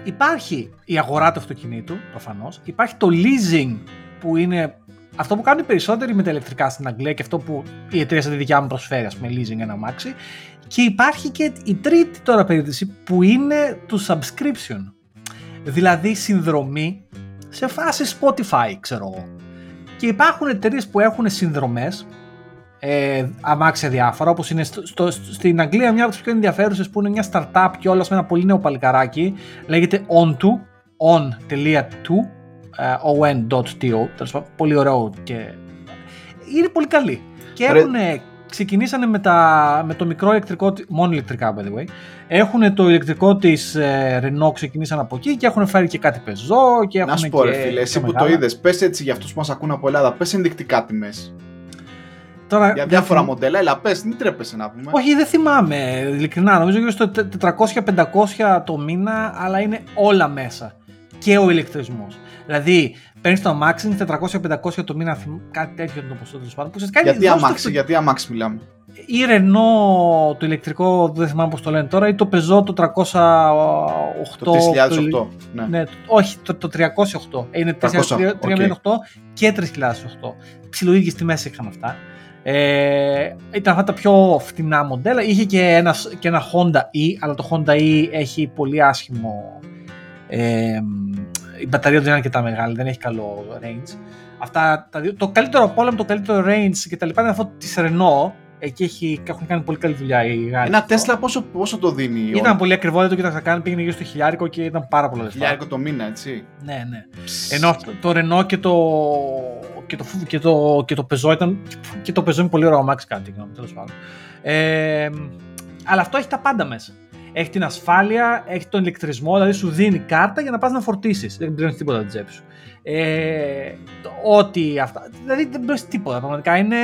Υπάρχει η αγορά του αυτοκινήτου, προφανώς. Υπάρχει το leasing που είναι αυτό που κάνουν οι περισσότεροι με τα ηλεκτρικά στην Αγγλία και αυτό που η εταιρεία σαν τη δικιά μου προσφέρει, ας πούμε, leasing ένα μάξι. Και υπάρχει και η τρίτη τώρα περίπτωση που είναι του subscription. Δηλαδή συνδρομή σε φάση Spotify, ξέρω εγώ. Και υπάρχουν εταιρείες που έχουν συνδρομές ε, αμάξια διάφορα, όπως είναι στο, στο, στην Αγγλία μια από τις πιο ενδιαφέρουσες που είναι μια startup και όλα με ένα πολύ νέο παλικαράκι. Λέγεται On2, on.to on.to, πολύ ωραίο και είναι πολύ καλή. Και έχουν, ξεκινήσανε με, τα, με το μικρό ηλεκτρικό, μόνο ηλεκτρικά by the way, έχουν το ηλεκτρικό της ε, Renault, ξεκινήσαν από εκεί και έχουν φέρει και κάτι πεζό και έχουν Να σου πω ρε φίλε, εσύ που το είδες, πες έτσι για αυτούς που μας ακούν από Ελλάδα, πες ενδεικτικά τιμές. Τώρα, για διάφορα μοντέλα, έλα πες, μην τρέπεσαι να πούμε. Όχι, δεν θυμάμαι, ειλικρινά, νομίζω γύρω στο 400-500 το μήνα, αλλά είναι όλα μέσα. Και ο ηλεκτρισμός. Δηλαδή, παίρνεις το αμάξι, 400-500 το μήνα, κάτι τέτοιο είναι το ποσό τέλος πάντων. Γιατί αμάξι, γιατί αμάξι μιλάμε. Ή Renault το ηλεκτρικό, δεν θυμάμαι πώς το λένε τώρα, ή το Peugeot το 308. Το 3008. Ναι. ναι. όχι, το, το 308. Είναι 308 okay. και 3008. Ψιλοίδιε τιμέ είχαν αυτά. Ε, ήταν αυτά τα πιο φτηνά μοντέλα. Είχε και ένα, και ένα Honda E, αλλά το Honda E έχει πολύ άσχημο ε, η μπαταρία του δεν είναι αρκετά μεγάλη, δεν έχει καλό range. Αυτά, τα δύο, το καλύτερο από όλα, το καλύτερο range και τα λοιπά είναι αυτό της Renault. Εκεί έχει, έχουν κάνει πολύ καλή δουλειά οι Γάλλοι. Ένα Τέσλα πόσο, πόσο το δίνει. Ήταν όλο. πολύ ακριβό, δεν το κοίταξα καν, πήγαινε γύρω στο χιλιάρικο και ήταν πάρα πολλά λεφτά. Χιλιάρικο το μήνα, έτσι. Ναι, ναι. Ενώ το Renault και το, και το, και το, και το Peugeot ήταν. και το Peugeot είναι πολύ ωραίο αμάξι κάτι, τέλος πάντων. Ε, αλλά αυτό έχει τα πάντα μέσα έχει την ασφάλεια, έχει τον ηλεκτρισμό, δηλαδή σου δίνει κάρτα για να πας να φορτίσεις. Δεν πληρώνεις τίποτα την τσέπη σου. Ε, ό,τι αυτά. Δηλαδή δεν πληρώνεις τίποτα. Πραγματικά είναι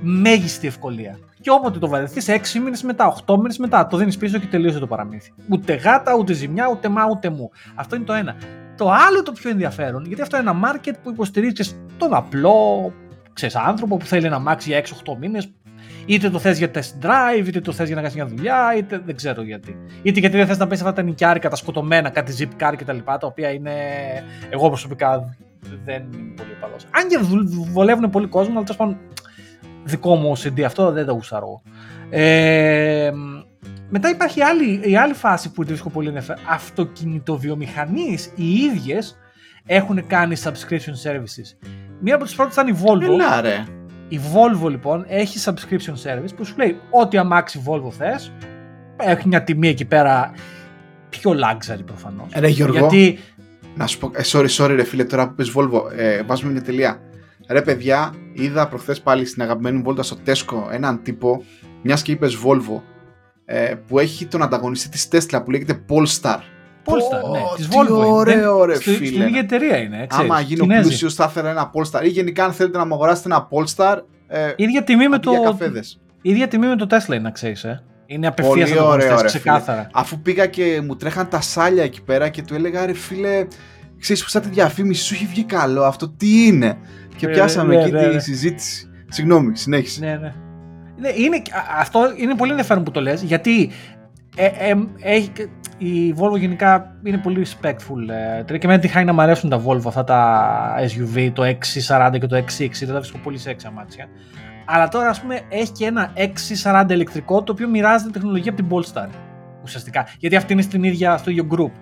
μέγιστη ευκολία. Και όποτε το βαρεθείς, 6 μήνες μετά, 8 μήνες μετά, το δίνεις πίσω και τελείωσε το παραμύθι. Ούτε γάτα, ούτε ζημιά, ούτε μα, ούτε μου. Αυτό είναι το ένα. Το άλλο το πιο ενδιαφέρον, γιατί αυτό είναι ένα market που υποστηρίζεις τον απλό ξέρεις, άνθρωπο που θέλει να μάξει για 6-8 μήνες, Είτε το θες για test drive, είτε το θες για να κάνεις μια δουλειά, είτε δεν ξέρω γιατί. Είτε γιατί δεν θες να πέσει αυτά τα νοικιάρικα, τα σκοτωμένα, κάτι zip car κτλ. Τα, τα οποία είναι. Εγώ προσωπικά δεν είμαι πολύ παλός. Αν και βολεύουν πολύ κόσμο, αλλά τέλος πάντων δικό μου CD αυτό δεν το γουστάρω. Ε, μετά υπάρχει η άλλη, η άλλη φάση που βρίσκω πολύ ενδιαφέρον. Αυτοκινητοβιομηχανίες οι ίδιες έχουν κάνει subscription services. Μία από τις πρώτες ήταν η Volvo. Έλα, ρε. Η Volvo λοιπόν έχει subscription service που σου λέει ό,τι αμάξι Volvo θες, έχει μια τιμή εκεί πέρα πιο luxury προφανώς. Ε, ρε Γιώργο, Γιατί... να σου πω, ε, sorry, sorry ρε φίλε, τώρα που πες Volvo, ε, βάζουμε μια τελεία. Ρε παιδιά, είδα προχθές πάλι στην αγαπημένη μου βόλτα στο Tesco έναν τύπο μιας και είπες Volvo, ε, που έχει τον ανταγωνιστή της Tesla που λέγεται Polestar. Polestar, ναι, Πω, της τι Volvo. είναι. ωραίο, ρε, Στη- φίλε. Στην ίδια εταιρεία είναι. Ξέρεις, Άμα γίνω Κινέζοι. πλούσιος, θα ήθελα ένα Polestar. Ή γενικά, αν θέλετε να μου αγοράσετε ένα Polestar, ε, Ίδια τιμή με αντί το, για καφέδες. ίδια τιμή με το Tesla είναι, να ξέρεις, ε. Είναι απευθείας Πολύ ανταγωνιστές, ωραίο, ρε, ξεκάθαρα. Αφού πήγα και μου τρέχαν τα σάλια εκεί πέρα και του έλεγα ρε φίλε, ξέρεις που σαν τη διαφήμιση σου έχει βγει καλό, αυτό τι είναι; Και Ε, πιάσαμε ναι, εκεί ναι, τη ναι. συζήτηση. Συγγνώμη, συνέχισε. Ναι, ναι. Ναι, είναι, α- αυτό είναι πολύ ενδιαφέρον που το λες, γιατί ε, ε, έχει, η Volvo γενικά είναι πολύ respectful. Ε, και εμένα τυχαίνει να μου αρέσουν τα Volvo, αυτά τα SUV, το XC40 και το XC60, τα βρίσκω πολύ σεξ αμάξια. Αλλά τώρα, ας πούμε, έχει και ένα XC40 ηλεκτρικό, το οποίο μοιράζεται τεχνολογία από την Polestar, ουσιαστικά. Γιατί αυτή είναι στην ίδια, στο ίδιο group.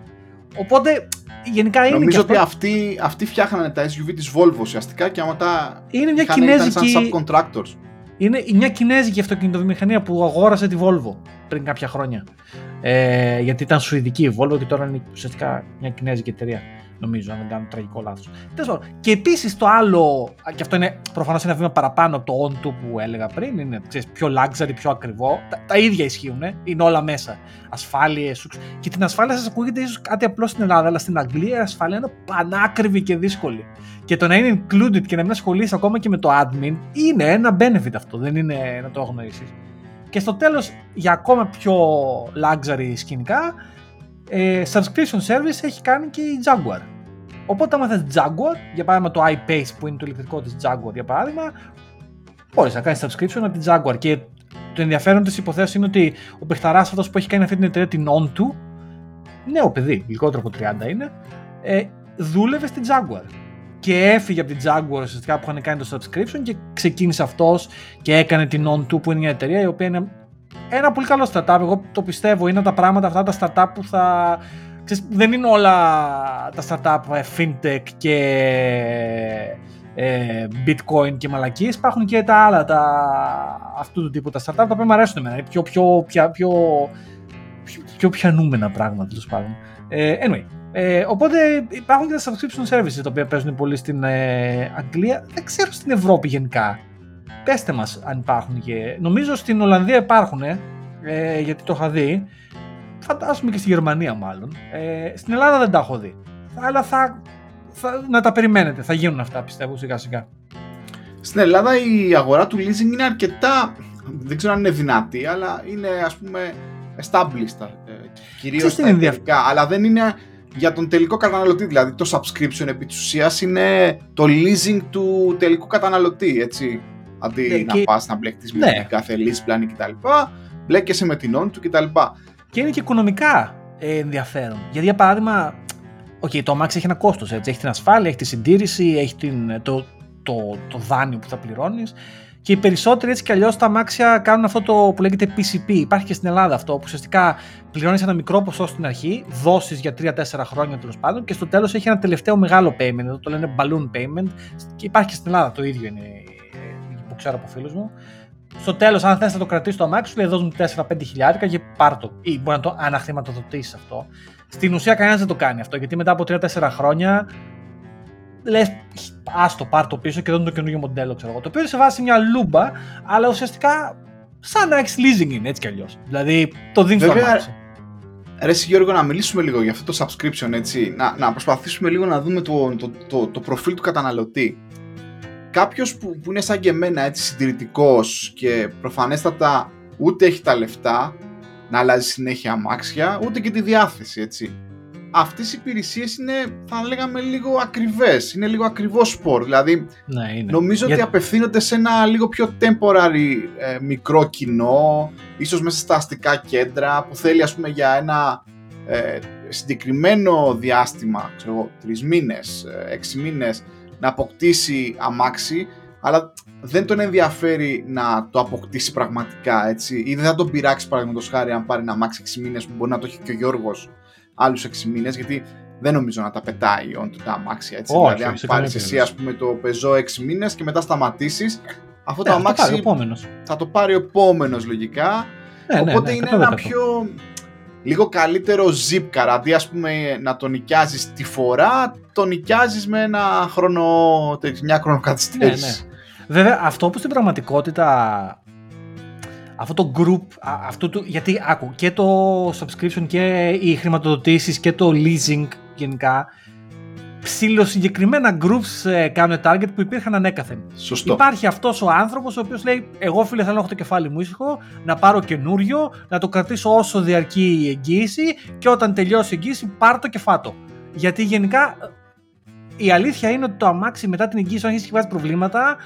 Οπότε, γενικά είναι Νομίζω και αυτό, ότι αυτοί, αυτοί φτιάχνανε τα SUV της Volvo ουσιαστικά και άμα τα είναι μια είχαν, ήταν σαν κινέζικη... subcontractors. Είναι μια κινέζικη αυτοκινητοβιομηχανία που αγόρασε τη Volvo πριν κάποια χρόνια. Ε, γιατί ήταν σουηδική η Volvo και τώρα είναι ουσιαστικά μια κινέζικη εταιρεία. Νομίζω, αν δεν κάνω τραγικό λάθος. Και επίσης το άλλο, και αυτό είναι προφανώς ένα βήμα παραπάνω από το on που έλεγα πριν, είναι ξέρεις, πιο luxury, πιο ακριβό. Τα, τα ίδια ισχύουν, είναι όλα μέσα. Ασφάλειες. Και την ασφάλεια σας ακούγεται ίσως κάτι απλό στην Ελλάδα, αλλά στην Αγγλία η ασφάλεια είναι πανάκριβη και δύσκολη. Και το να είναι included και να μην ασχολείσαι ακόμα και με το admin είναι ένα benefit αυτό, δεν είναι να το αγνοήσεις. Και στο τέλος, για ακόμα πιο luxury σκηνικά, ε, subscription service έχει κάνει και η Jaguar. Οπότε, άμα θες Jaguar, για παράδειγμα το iPace που είναι το ηλεκτρικό της Jaguar, για παράδειγμα, μπορείς να κάνεις subscription από την Jaguar. Και το ενδιαφέρον της υποθέσεως είναι ότι ο παιχταράς αυτός που έχει κάνει αυτή την εταιρεία, την Onto, νέο παιδί, λιγότερο από 30 είναι, ε, δούλευε στην Jaguar. Και έφυγε από την Jaguar ουσιαστικά που είχαν κάνει το subscription και ξεκίνησε αυτός και έκανε την On2 που είναι μια εταιρεία η οποία είναι ένα πολύ καλό startup. Εγώ το πιστεύω. Είναι τα πράγματα αυτά τα startup που θα. Ξέρεις, δεν είναι όλα τα startup ε, fintech και ε, bitcoin και μαλακίες. Υπάρχουν και τα άλλα, τα, αυτού του τύπου τα startup, τα οποία μου αρέσουν εμένα. Είναι πιο, πιο, πιο, πιο, πιο, πιο πιανούμενα πράγματα, τέλος πάντων. Ε, anyway, ε, οπότε υπάρχουν και τα subscription services τα οποία παίζουν πολύ στην ε, Αγγλία. Δεν ξέρω στην Ευρώπη γενικά. Πέστε μας αν υπάρχουν και... Νομίζω στην Ολλανδία υπάρχουν, ε, γιατί το είχα δει. Φαντάζομαι και στη Γερμανία μάλλον. Ε, στην Ελλάδα δεν τα έχω δει. Αλλά θα, θα, να τα περιμένετε. Θα γίνουν αυτά πιστεύω σιγά σιγά. Στην Ελλάδα η αγορά του leasing είναι αρκετά, δεν ξέρω αν είναι δυνατή, αλλά είναι ας πούμε established, ε, κυρίως Ξέρεις τι στα είναι ενδιαφ- εταιρικά, αλλά δεν είναι για τον τελικό καταναλωτή, δηλαδή το subscription επί της ουσίας είναι το leasing του τελικού καταναλωτή, έτσι. Αντί Ναι, να και- πας να μπλέκτης με Ναι. την κάθε lease plan κτλ. Μπλέκεσαι με την on του κτλ. Και είναι και οικονομικά ε, ενδιαφέρον. Γιατί για παράδειγμα, okay, το αμάξι έχει ένα κόστος, έτσι. Έχει την ασφάλεια, έχει τη συντήρηση, έχει την, το, το, το δάνειο που θα πληρώνεις. Και οι περισσότεροι έτσι κι αλλιώς τα αμάξια κάνουν αυτό το που λέγεται PCP. Υπάρχει και στην Ελλάδα αυτό, που ουσιαστικά πληρώνεις ένα μικρό ποσό στην αρχή, δόσει για 3-4 χρόνια τέλος πάντων, και στο τέλος έχει ένα τελευταίο μεγάλο payment. Εδώ το λένε balloon payment. Και υπάρχει και στην Ελλάδα το ίδιο είναι ε, που ξέρω από φίλους μου. Στο τέλος, αν θες να το κρατήσεις το αμάξι, σου λέει δώσουν 4-5 χιλιάρικα και πάρ το. Ή μπορεί να το αναχρηματοδοτήσεις αυτό. Στην ουσία, κανένας δεν το κάνει αυτό γιατί μετά από 3-4 χρόνια λες, άστο, πάρ το πίσω και δίνουν το καινούργιο μοντέλο, ξέρω εγώ. Το οποίο σε βάζει μια λούμπα, αλλά ουσιαστικά σαν να έχεις leasing είναι έτσι κι αλλιώς. Δηλαδή το δίνεις το Βέβαια, αμάξι. Ρε εσύ, Γιώργο, να μιλήσουμε λίγο για αυτό το subscription, έτσι. Να, να προσπαθήσουμε λίγο να δούμε το, το, το, το προφίλ του καταναλωτή. Κάποιος που, που είναι σαν και εμένα, έτσι, συντηρητικός και προφανέστατα ούτε έχει τα λεφτά να αλλάζει συνέχεια αμάξια, ούτε και τη διάθεση, έτσι. Αυτές οι υπηρεσίες είναι, θα λέγαμε, λίγο ακριβές. Είναι λίγο ακριβός σπορ. Δηλαδή, Ναι, είναι. Νομίζω Για- ότι απευθύνονται σε ένα λίγο πιο temporary ε, μικρό κοινό, ίσως μέσα στα αστικά κέντρα, που θέλει ας πούμε για ένα ε, συγκεκριμένο διάστημα, ξέρω εγώ, τρεις μήνες, ε, έξι μήνες, να αποκτήσει αμάξι, αλλά δεν τον ενδιαφέρει να το αποκτήσει πραγματικά, έτσι, ή δεν θα τον πειράξει παραδείγματος χάρη αν πάρει ένα αμάξι 6 μήνες που μπορεί να το έχει και ο Γιώργος άλλους 6 μήνες, γιατί δεν νομίζω να τα πετάει on τα αμάξια. Έτσι. Όχι, δηλαδή, όχι, αν σε πάρεις καμία εσύ, περίπτωση. ας πούμε, το πεζό 6 μήνες και μετά σταματήσεις, αυτό Ναι, το αυτό πάρει ο αμάξι επόμενος. θα το πάρει ο επόμενος λογικά. Ναι, ναι, οπότε ναι, είναι 100%. ένα πιο. Λίγο καλύτερο zip car. Αντί ας πούμε να το νοικιάζεις τη φορά, το νοικιάζεις με ένα χρόνο. μια Ναι, χρονοκαθυστέρηση. ναι. Βέβαια, αυτό που στην πραγματικότητα αυτό το group, αυτό το, γιατί άκου, και το subscription και οι χρηματοδοτήσεις και το leasing γενικά, ψηλοσυγκεκριμένα groups ε, κάνουν target που υπήρχαν ανέκαθεν. Σωστό. Υπάρχει αυτός ο άνθρωπος ο οποίος λέει: Εγώ φίλε, θέλω να έχω το κεφάλι μου ήσυχο, να πάρω καινούριο, να το κρατήσω όσο διαρκεί η εγγύηση και όταν τελειώσει η εγγύηση, πάρ το και φάτο. Γιατί γενικά η αλήθεια είναι ότι το αμάξι μετά την εγγύηση, αν έχει βάζεις προβλήματα,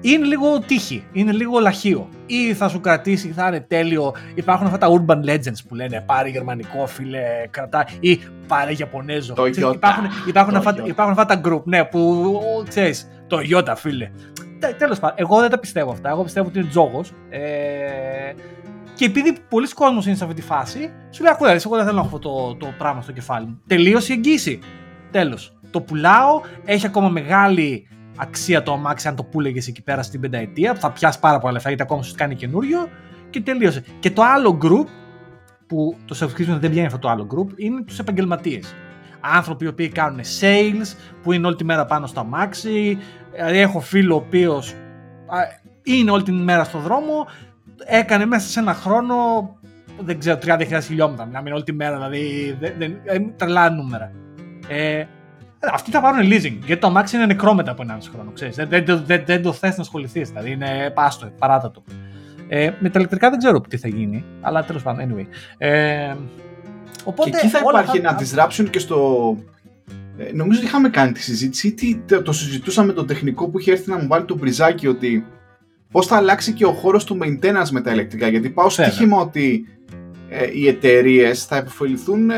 είναι λίγο τύχη, είναι λίγο λαχείο. Ή θα σου κρατήσει, θα είναι τέλειο. Υπάρχουν αυτά τα urban legends που λένε πάρε γερμανικό φίλε, κρατά ή πάρε Ιαπωνέζο. Το Ιώτα. Υπάρχουν, υπάρχουν, Το αυτά, Ιώτα. υπάρχουν αυτά τα group, ναι, που ξέρεις, το Ιώτα φίλε. Τέλος πάντων, εγώ δεν τα πιστεύω αυτά. Εγώ πιστεύω ότι είναι τζόγος. Ε, και επειδή πολλοί κόσμοι είναι σε αυτή τη φάση, σου λέει: Ακούω, εγώ δεν θέλω να έχω αυτό το, το πράγμα στο κεφάλι μου. Τελείωσε η εγγύηση. Τέλος. Το πουλάω, έχει ακόμα μεγάλη αξία το αμάξι αν το πούλεγες εκεί πέρα στην πενταετία, που θα πιάσει πάρα πολλά λεφτά γιατί ακόμα σου κάνει καινούριο και τελείωσε. Και το άλλο group, που το subscription δεν πιάνει αυτό το άλλο group, είναι τους επαγγελματίες. Άνθρωποι οι οποίοι κάνουν sales, που είναι όλη τη μέρα πάνω στο αμάξι. Δηλαδή, έχω φίλο ο οποίος είναι όλη την μέρα στο δρόμο, έκανε μέσα σε ένα χρόνο, δεν ξέρω, 30.000 χιλιόμετρα. Μιλάμε όλη τη μέρα, δηλαδή δεν, δεν, δεν, τρελά νούμερα. Ε, αυτοί θα πάρουν leasing, γιατί το αμάξι είναι νεκρό μετά από 1,5 χρόνο. Ξέρεις. Δεν, δεν, δεν, δεν το θες να ασχοληθείς, δηλαδή είναι πάστο, παράτατο. Ε, με τα ηλεκτρικά δεν ξέρω τι θα γίνει, αλλά τέλος πάντων, anyway. Ε, οπότε, και εκεί θα όλα υπάρχει ένα disruption και στο. Ε, νομίζω ότι είχαμε κάνει τη συζήτηση ή τι- το, το συζητούσαμε με τον τεχνικό που είχε έρθει να μου βάλει το μπριζάκι ότι πώς θα αλλάξει και ο χώρος του maintenance με τα ηλεκτρικά. Γιατί πάω στο Βέβαια. στοίχημα ότι ε, οι εταιρείες θα επωφεληθούν ε,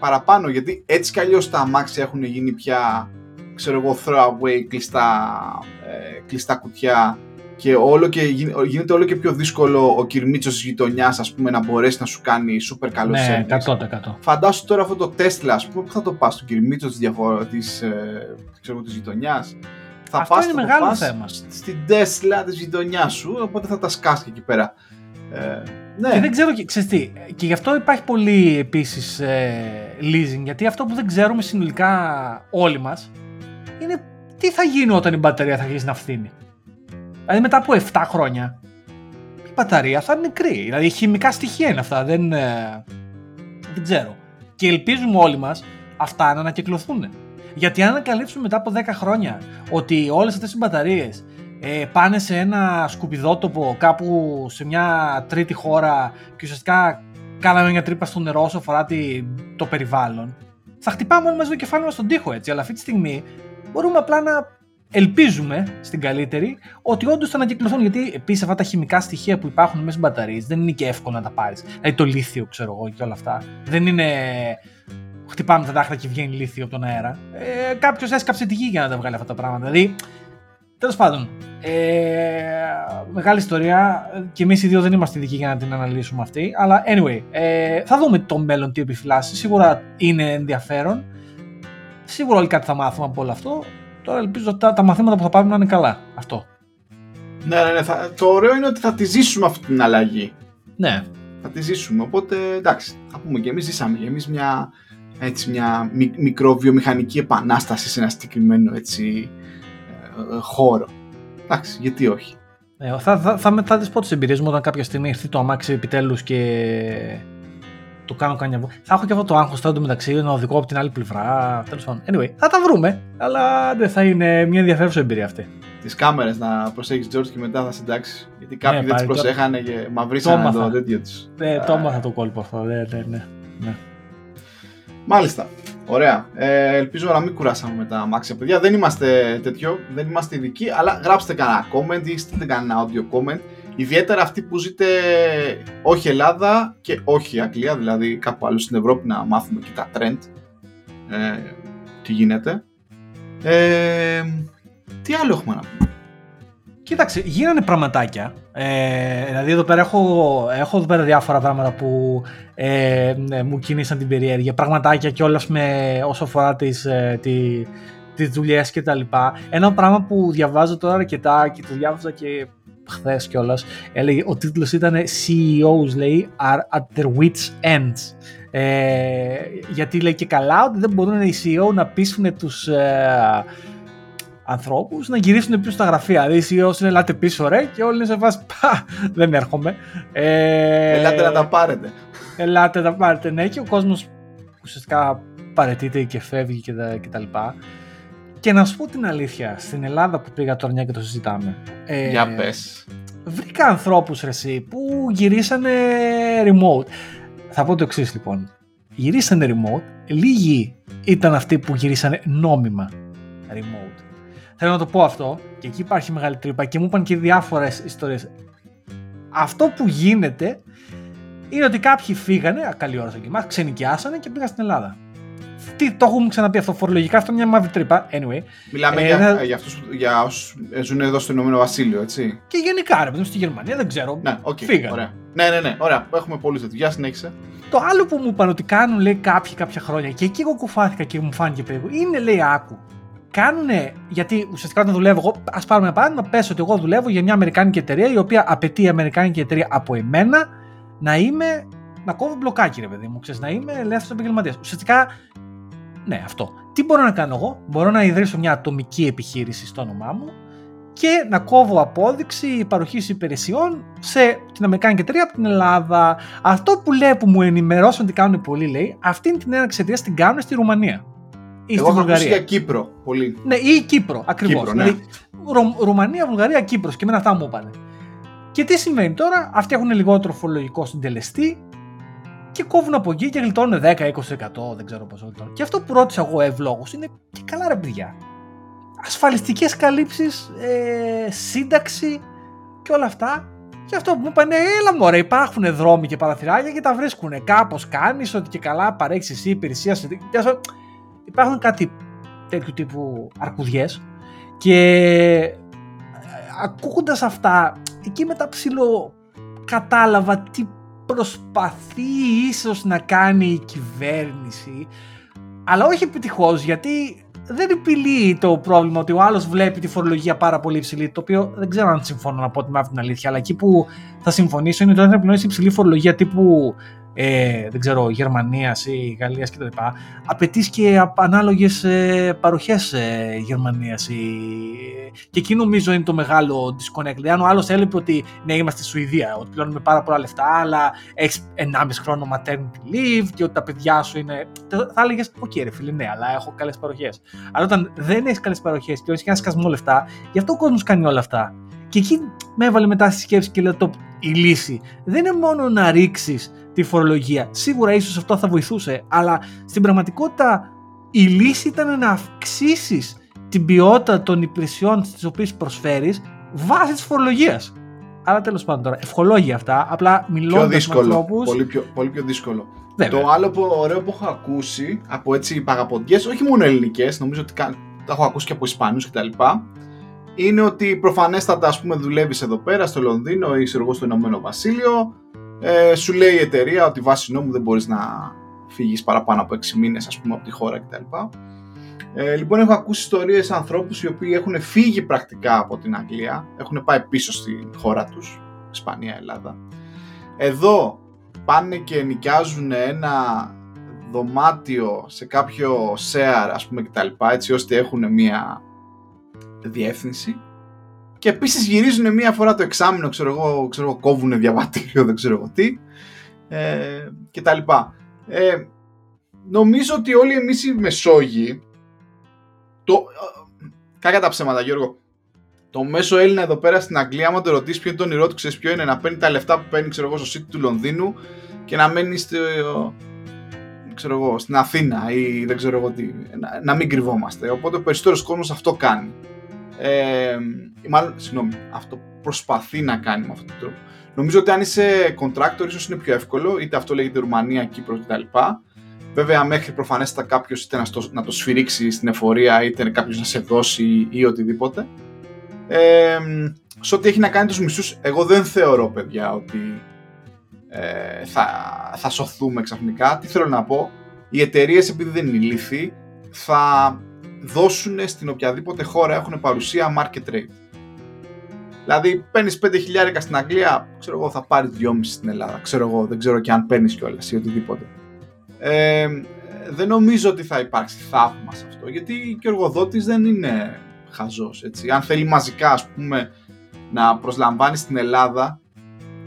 παραπάνω. Γιατί έτσι κι αλλιώς τα αμάξια έχουν γίνει πια ξέρω εγώ, throwaway, κλειστά, ε, κλειστά κουτιά και, όλο και γι- γίνεται όλο και πιο δύσκολο ο κυρμίτσος της γειτονιάς ας πούμε να μπορέσει να σου κάνει super καλό ναι, service. 100%. Φαντάσου τώρα αυτό το Tesla, ας πούμε, πού θα το πας, στον κυρμίτσο της, διαφο- της, ε, ξέρω, εγώ, της γειτονιάς. Θα Αυτό πας, είναι θα το μεγάλο πας θέμα. Στην Tesla της γειτονιάς σου, οπότε θα τα σκάσεις εκεί πέρα. Ε, ναι, Και δεν ξέρω, και- ξέρεις τι, και γι' αυτό υπάρχει πολύ επίσης ε, leasing, γιατί αυτό που δεν ξέρουμε συνολικά όλοι μας είναι τι θα γίνει όταν η μπαταρία θα αρχίσει να φθήνει. Δηλαδή μετά από 7 χρόνια η μπαταρία θα είναι νεκρή. Δηλαδή χημικά στοιχεία είναι αυτά, δεν, ε, δεν ξέρω. Και ελπίζουμε όλοι μας αυτά να ανακυκλωθούν. Γιατί αν ανακαλύψουμε μετά από 10 χρόνια ότι όλες αυτές οι μπαταρίες ε, πάνε σε ένα σκουπιδότοπο κάπου σε μια τρίτη χώρα και ουσιαστικά κάναμε μια τρύπα στο νερό όσο αφορά τη- το περιβάλλον, θα χτυπάμε όλοι μαζί το κεφάλι μας στον τοίχο έτσι. Αλλά αυτή τη στιγμή μπορούμε απλά να ελπίζουμε στην καλύτερη ότι όντως θα ανακυκλωθούν. Γιατί επίσης αυτά τα χημικά στοιχεία που υπάρχουν μέσα στις μπαταρίες δεν είναι και εύκολο να τα πάρεις. Δηλαδή το λίθιο, ξέρω εγώ και όλα αυτά. Δεν είναι. Χτυπάμε τα δάχτυλα και βγαίνει λίθιο από τον αέρα. Ε, Κάποιος έσκαψε τη γη για να τα βγάλει αυτά τα πράγματα. Δηλαδή, τέλος πάντων, ε, μεγάλη ιστορία και εμείς οι δύο δεν είμαστε ειδικοί για να την αναλύσουμε αυτή. Αλλά anyway, ε, θα δούμε το μέλλον τι επιφυλάσσει. Σίγουρα είναι ενδιαφέρον. Σίγουρα όλοι κάτι θα μάθουμε από όλο αυτό. Τώρα ελπίζω ότι τα, τα μαθήματα που θα πάρουμε να είναι καλά. Αυτό. ναι, ναι, ναι, θα- το ωραίο είναι ότι θα τη ζήσουμε αυτή την αλλαγή. Ναι. Θα τη ζήσουμε, οπότε εντάξει, θα πούμε και εμείς ζήσαμε και εμείς μια, έτσι, μια μι- μικροβιομηχανική επανάσταση σε ένα συγκεκριμένο έτσι, ε, ε, χώρο. Εντάξει, γιατί όχι. Ε, θα, θα, θα, θα, θα τις πω τις εμπειρίες μου όταν κάποια στιγμή έρθει το αμάξι επιτέλους και το κάνω κανένα βο- Θα έχω και αυτό το άγχος τώρα μεταξύ να οδηγώ από την άλλη πλευρά. Τέλος πάντων. Anyway, θα τα βρούμε. Αλλά δεν θα είναι μια ενδιαφέρουσα εμπειρία αυτή. Τις κάμερες να προσέχεις, George, και μετά θα συντάξεις. Γιατί κάποιοι δεν τις Ναι, πάλι, το- προσέχανε και μαυρίσανε το το έμαθα. τέτοιο τους. Ε, το έμαθα το κόλπο αυτό. Ναι, ναι, ναι. ναι. Μάλιστα. Ωραία. Ε, ελπίζω να μην κουράσαμε με τα αμάξια, παιδιά. Δεν είμαστε τέτοιο, δεν είμαστε ειδικοί, αλλά γράψτε κανένα comment ή στείλτε κανένα audio comment. Ιδιαίτερα αυτοί που ζείτε όχι Ελλάδα και όχι Αγγλία, δηλαδή κάπου αλλού στην Ευρώπη να μάθουμε και τα trend. Ε, τι γίνεται. Ε, τι άλλο έχουμε να πούμε; Κοίταξε, γίνανε πραγματάκια. Ε, δηλαδή εδώ πέρα έχω, έχω εδώ πέρα διάφορα πράγματα που ε, ναι, μου κινήσαν την περιέργεια. Πραγματάκια κιόλας με όσο αφορά τις, ε, τη, τις δουλειές και τα λοιπά. Ένα πράγμα που διαβάζω τώρα αρκετά και το διάβαζα και χθες κιόλας. Έλεγε, ο τίτλος ήταν CEOs λέει are at their wits ends. Ε, γιατί λέει και καλά ότι δεν μπορούν οι CEO να πείσουν τους, ε, ανθρώπους να γυρίσουν πίσω στα γραφεία. Δηλαδή, όσοι ελάτε πίσω, ρε, και όλοι είναι σε φάση. Πα, δεν έρχομαι. Ε, ελάτε να τα πάρετε. Ελάτε να τα πάρετε, ναι, και ο κόσμος ουσιαστικά παρετείται και φεύγει και τα, και τα λοιπά. Και να σου πω την αλήθεια, στην Ελλάδα που πήγα τώρα μια και το συζητάμε. Ε, Για πες. Βρήκα ανθρώπους ρε που γυρίσανε remote. Θα πω το εξής λοιπόν. Γυρίσανε remote, λίγοι ήταν αυτοί που γυρίσανε νόμιμα remote. Θέλω να το πω αυτό και εκεί υπάρχει μεγάλη τρύπα και μου είπαν και διάφορες ιστορίες. Αυτό που γίνεται είναι ότι κάποιοι φύγανε, καλή ώρα στο κοιμά, ξενικιάσανε και πήγαν στην Ελλάδα. Τι, το έχουμε ξαναπεί αυτό φορολογικά, αυτό είναι μια μαύρη τρύπα. Anyway. Μιλάμε ε, για, για, αυτούς, για όσους ζουν εδώ στο Ηνωμένο Βασίλειο, έτσι. Και γενικά, ρε παιδί στη Γερμανία, δεν ξέρω. Ναι, okay, φύγανε. Ωραία. Ναι, ναι, ναι, ωραία. Έχουμε πολλούς τέτοιους. Γεια συνέχισε. Το άλλο που μου είπαν ότι κάνουν, λέει, κάποιοι κάποια χρόνια και εκεί εγώ κουφάθηκα και μου φάνηκε περίπου, είναι, λέει, άκου. Κάνουνε, γιατί ουσιαστικά όταν δουλεύω εγώ, ας πάρουμε ένα παράδειγμα, πες ότι εγώ δουλεύω για μια Αμερικάνικη εταιρεία η οποία απαιτεί η Αμερικάνικη εταιρεία από εμένα να είμαι. να κόβω μπλοκάκι, ρε παιδί μου, ξέρεις, να είμαι ελεύθερος επαγγελματίας. Ουσιαστικά, ναι, αυτό. Τι μπορώ να κάνω εγώ, μπορώ να ιδρύσω μια ατομική επιχείρηση στο όνομά μου και να κόβω απόδειξη παροχής υπηρεσιών σε την Αμερικάνικη εταιρεία από την Ελλάδα. Αυτό που λέει που μου ενημερώσαν ότι κάνουν πολύ, λέει, αυτή την έναρξη εταιρεία την κάνουν στη Ρουμανία. Ή Εγώ στη Βουλγαρία. για Κύπρο πολύ. Ναι, ή Κύπρο ακριβώς. Ναι. Δηλαδή, Ρουμανία, Βουλγαρία, Κύπρος. Και με αυτά μου είπαν. Και τι συμβαίνει τώρα, αυτοί έχουν λιγότερο φορολογικό συντελεστή και κόβουν από εκεί και γλιτώνουν 10-20%, δεν ξέρω πόσο Και αυτό που ρώτησα εγώ ευλόγως είναι και καλά ρε παιδιά ασφαλιστικές καλύψεις, ε, σύνταξη και όλα αυτά. Και αυτό που μου είπανε, έλα μωρέ, υπάρχουν δρόμοι και παραθυράκια και τα βρίσκουν. Κάπως κάνεις ότι και καλά παρέχεις εσύ υπηρεσία. Υπάρχουν κάτι τέτοιου τύπου αρκουδιές. Και ε, ακούγοντας αυτά, εκεί μετά ψηλό κατάλαβα τι προσπαθεί ίσως να κάνει η κυβέρνηση αλλά όχι επιτυχώς γιατί δεν επιλύει το πρόβλημα ότι ο άλλος βλέπει τη φορολογία πάρα πολύ υψηλή. Το οποίο δεν ξέρω αν συμφωνώ να πω την αλήθεια. Αλλά εκεί που θα συμφωνήσω είναι ότι όταν επιλέγει υψηλή φορολογία τύπου ε, δεν ξέρω, Γερμανίας ή Γαλλίας κτλ. Απαιτείς και ανάλογες ε, παροχές ε, Γερμανίας. Και εκεί νομίζω είναι το μεγάλο disconnect. Δηλαδή, αν ο άλλος έλεγε ότι ναι, είμαστε στη Σουηδία, ότι πληρώνουμε πάρα πολλά λεφτά, αλλά έχεις 1,5 χρόνο maternity leave και ότι τα παιδιά σου είναι. Θα έλεγες, Οκ, ρε φίλε, ναι, αλλά έχω καλές παροχές. Αλλά όταν δεν έχεις καλές παροχές και έχει ένα σκασμό λεφτά, γι' αυτό ο κόσμος κάνει όλα αυτά. Και εκεί με έβαλε μετά στη σκέψη και λέω: το, Η λύση δεν είναι μόνο να ρίξεις τη φορολογία. Σίγουρα ίσως αυτό θα βοηθούσε, αλλά στην πραγματικότητα η λύση ήταν να αυξήσεις την ποιότητα των υπηρεσιών τις οποίες προσφέρεις βάσεις της φορολογίας. Αλλά τέλος πάντων τώρα, ευχολόγια αυτά, απλά μιλώντας με ανθρώπους... Πολύ πιο, πολύ πιο δύσκολο. Το άλλο που, ωραίο που έχω ακούσει από έτσι παγαποντιές, όχι μόνο ελληνικές, νομίζω ότι τα έχω ακούσει και από Ισπανούς κτλ. Είναι ότι προφανέστατα ας πούμε δουλεύεις εδώ πέρα στο Λονδίνο ή εγώ στο Ηνωμένο Βασίλειο ε, σου λέει η εταιρεία ότι βάσει νόμου δεν μπορείς να φύγεις παραπάνω από 6 μήνες ας πούμε από τη χώρα κτλ. Ε, λοιπόν έχω ακούσει ιστορίες ανθρώπους οι οποίοι έχουν φύγει πρακτικά από την Αγγλία, έχουν πάει πίσω στη χώρα τους, Ισπανία, Ελλάδα. Εδώ πάνε και νοικιάζουν ένα δωμάτιο σε κάποιο share ας πούμε κτλ έτσι ώστε έχουν μια διεύθυνση και επίσης γυρίζουν μία φορά το εξάμεινο, ξέρω εγώ, ξέρω εγώ κόβουν διαβατήριο, (laughs) δεν ξέρω εγώ τι. Ε, και τα λοιπά. Ε, νομίζω ότι όλοι εμείς οι Μεσόγειοι, το, ε, κάκα τα ψέματα Γιώργο, το μέσο Έλληνα εδώ πέρα στην Αγγλία, άμα το ρωτήσεις ποιο είναι το όνειρό του, ξέρεις ποιο είναι, να παίρνει τα λεφτά που παίρνει ξέρω εγώ, στο City του Λονδίνου και να μένει στο, ξέρω εγώ, στην Αθήνα ή δεν ξέρω εγώ τι, να, να μην κρυβόμαστε. Οπότε ο περισσότερος κόσμος αυτό κάνει. Ε, μάλλον, συγγνώμη, αυτό προσπαθεί να κάνει με αυτόν τον τρόπο. Νομίζω ότι αν είσαι contractor ίσως είναι πιο εύκολο, είτε αυτό λέγεται Ρουμανία, Κύπρος κτλ. Βέβαια, μέχρι προφανέστατα κάποιος είτε να, στο, να το σφυρίξει στην εφορία, είτε κάποιος να σε δώσει ή οτιδήποτε. Ε, σε ό,τι έχει να κάνει τους μισθούς, εγώ δεν θεωρώ, παιδιά, ότι ε, θα, θα σωθούμε ξαφνικά. Τι θέλω να πω, οι εταιρείες επειδή δεν είναι ηλίθιοι, θα δώσουν στην οποιαδήποτε χώρα έχουν παρουσία market rate. Δηλαδή, παίρνεις 5 χιλιάρικα στην Αγγλία, ξέρω εγώ, θα πάρεις 2,5 στην Ελλάδα. Ξέρω εγώ, δεν ξέρω και αν παίρνεις κιόλας ή οτιδήποτε. Ε, δεν νομίζω ότι θα υπάρξει θαύμα σε αυτό, γιατί και ο εργοδότης δεν είναι χαζός. Έτσι. Αν θέλει μαζικά ας πούμε να προσλαμβάνει στην Ελλάδα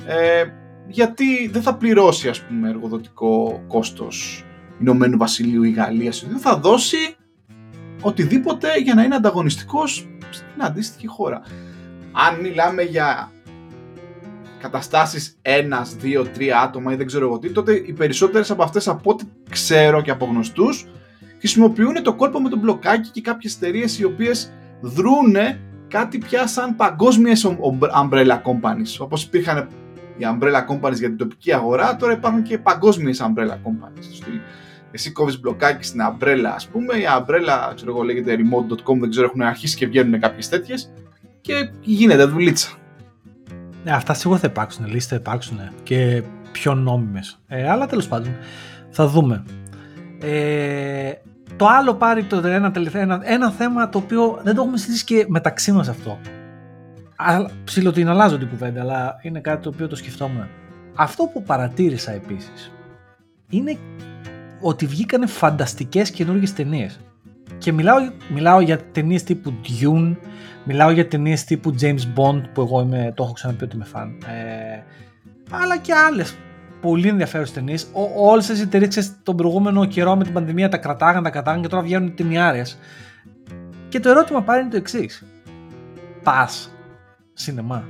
ε, γιατί δεν θα πληρώσει ας πούμε εργοδοτικό κόστος Ηνωμένου Βασιλείου ή Γαλλίας δεν θα δώσει οτιδήποτε για να είναι ανταγωνιστικός στην αντίστοιχη χώρα. Αν μιλάμε για καταστάσεις ένας, δύο, τρία άτομα ή δεν ξέρω εγώ τι, τότε οι περισσότερες από αυτές από ό,τι ξέρω και από γνωστούς χρησιμοποιούν το κόλπο με το μπλοκάκι και κάποιες εταιρείες οι οποίες δρούνε κάτι πια σαν παγκόσμιες umbrella companies. Όπως υπήρχαν οι umbrella companies για την τοπική αγορά, τώρα υπάρχουν και παγκόσμιες umbrella companies. Εσύ κόβεις μπλοκάκι στην umbrella ας πούμε, η umbrella ξέρω εγώ λέγεται remote.com, δεν ξέρω έχουν αρχίσει και βγαίνουν κάποιες τέτοιες και γίνεται δουλίτσα. Ναι, αυτά σίγουρα θα υπάρξουν, λύσεις θα υπάρξουν και πιο νόμιμες. Ε, αλλά τέλος πάντων, θα δούμε. Ε, το άλλο πάρει το ένα, τελευταίο, ένα, ένα θέμα το οποίο δεν το έχουμε συζητήσει και μεταξύ μας αυτό. Ψήλω την αλλάζω την κουβέντα, αλλά είναι κάτι το οποίο το σκεφτόμουν. Αυτό που παρατήρησα επίσης είναι ότι βγήκανε φανταστικές καινούργιες ταινίες. Και μιλάω, μιλάω για ταινίες τύπου Dune, μιλάω για ταινίες τύπου James Bond που εγώ είμαι, το έχω ξαναπεί ότι είμαι φαν. Ε, αλλά και άλλες πολύ ενδιαφέρουσες ταινίες. Όλες οι εταιρείες τον προηγούμενο καιρό με την πανδημία τα κρατάγαν, τα κρατάγαν και τώρα βγαίνουν ταινιάρες. Και το ερώτημα πάλι είναι το εξής. Πας σινεμά.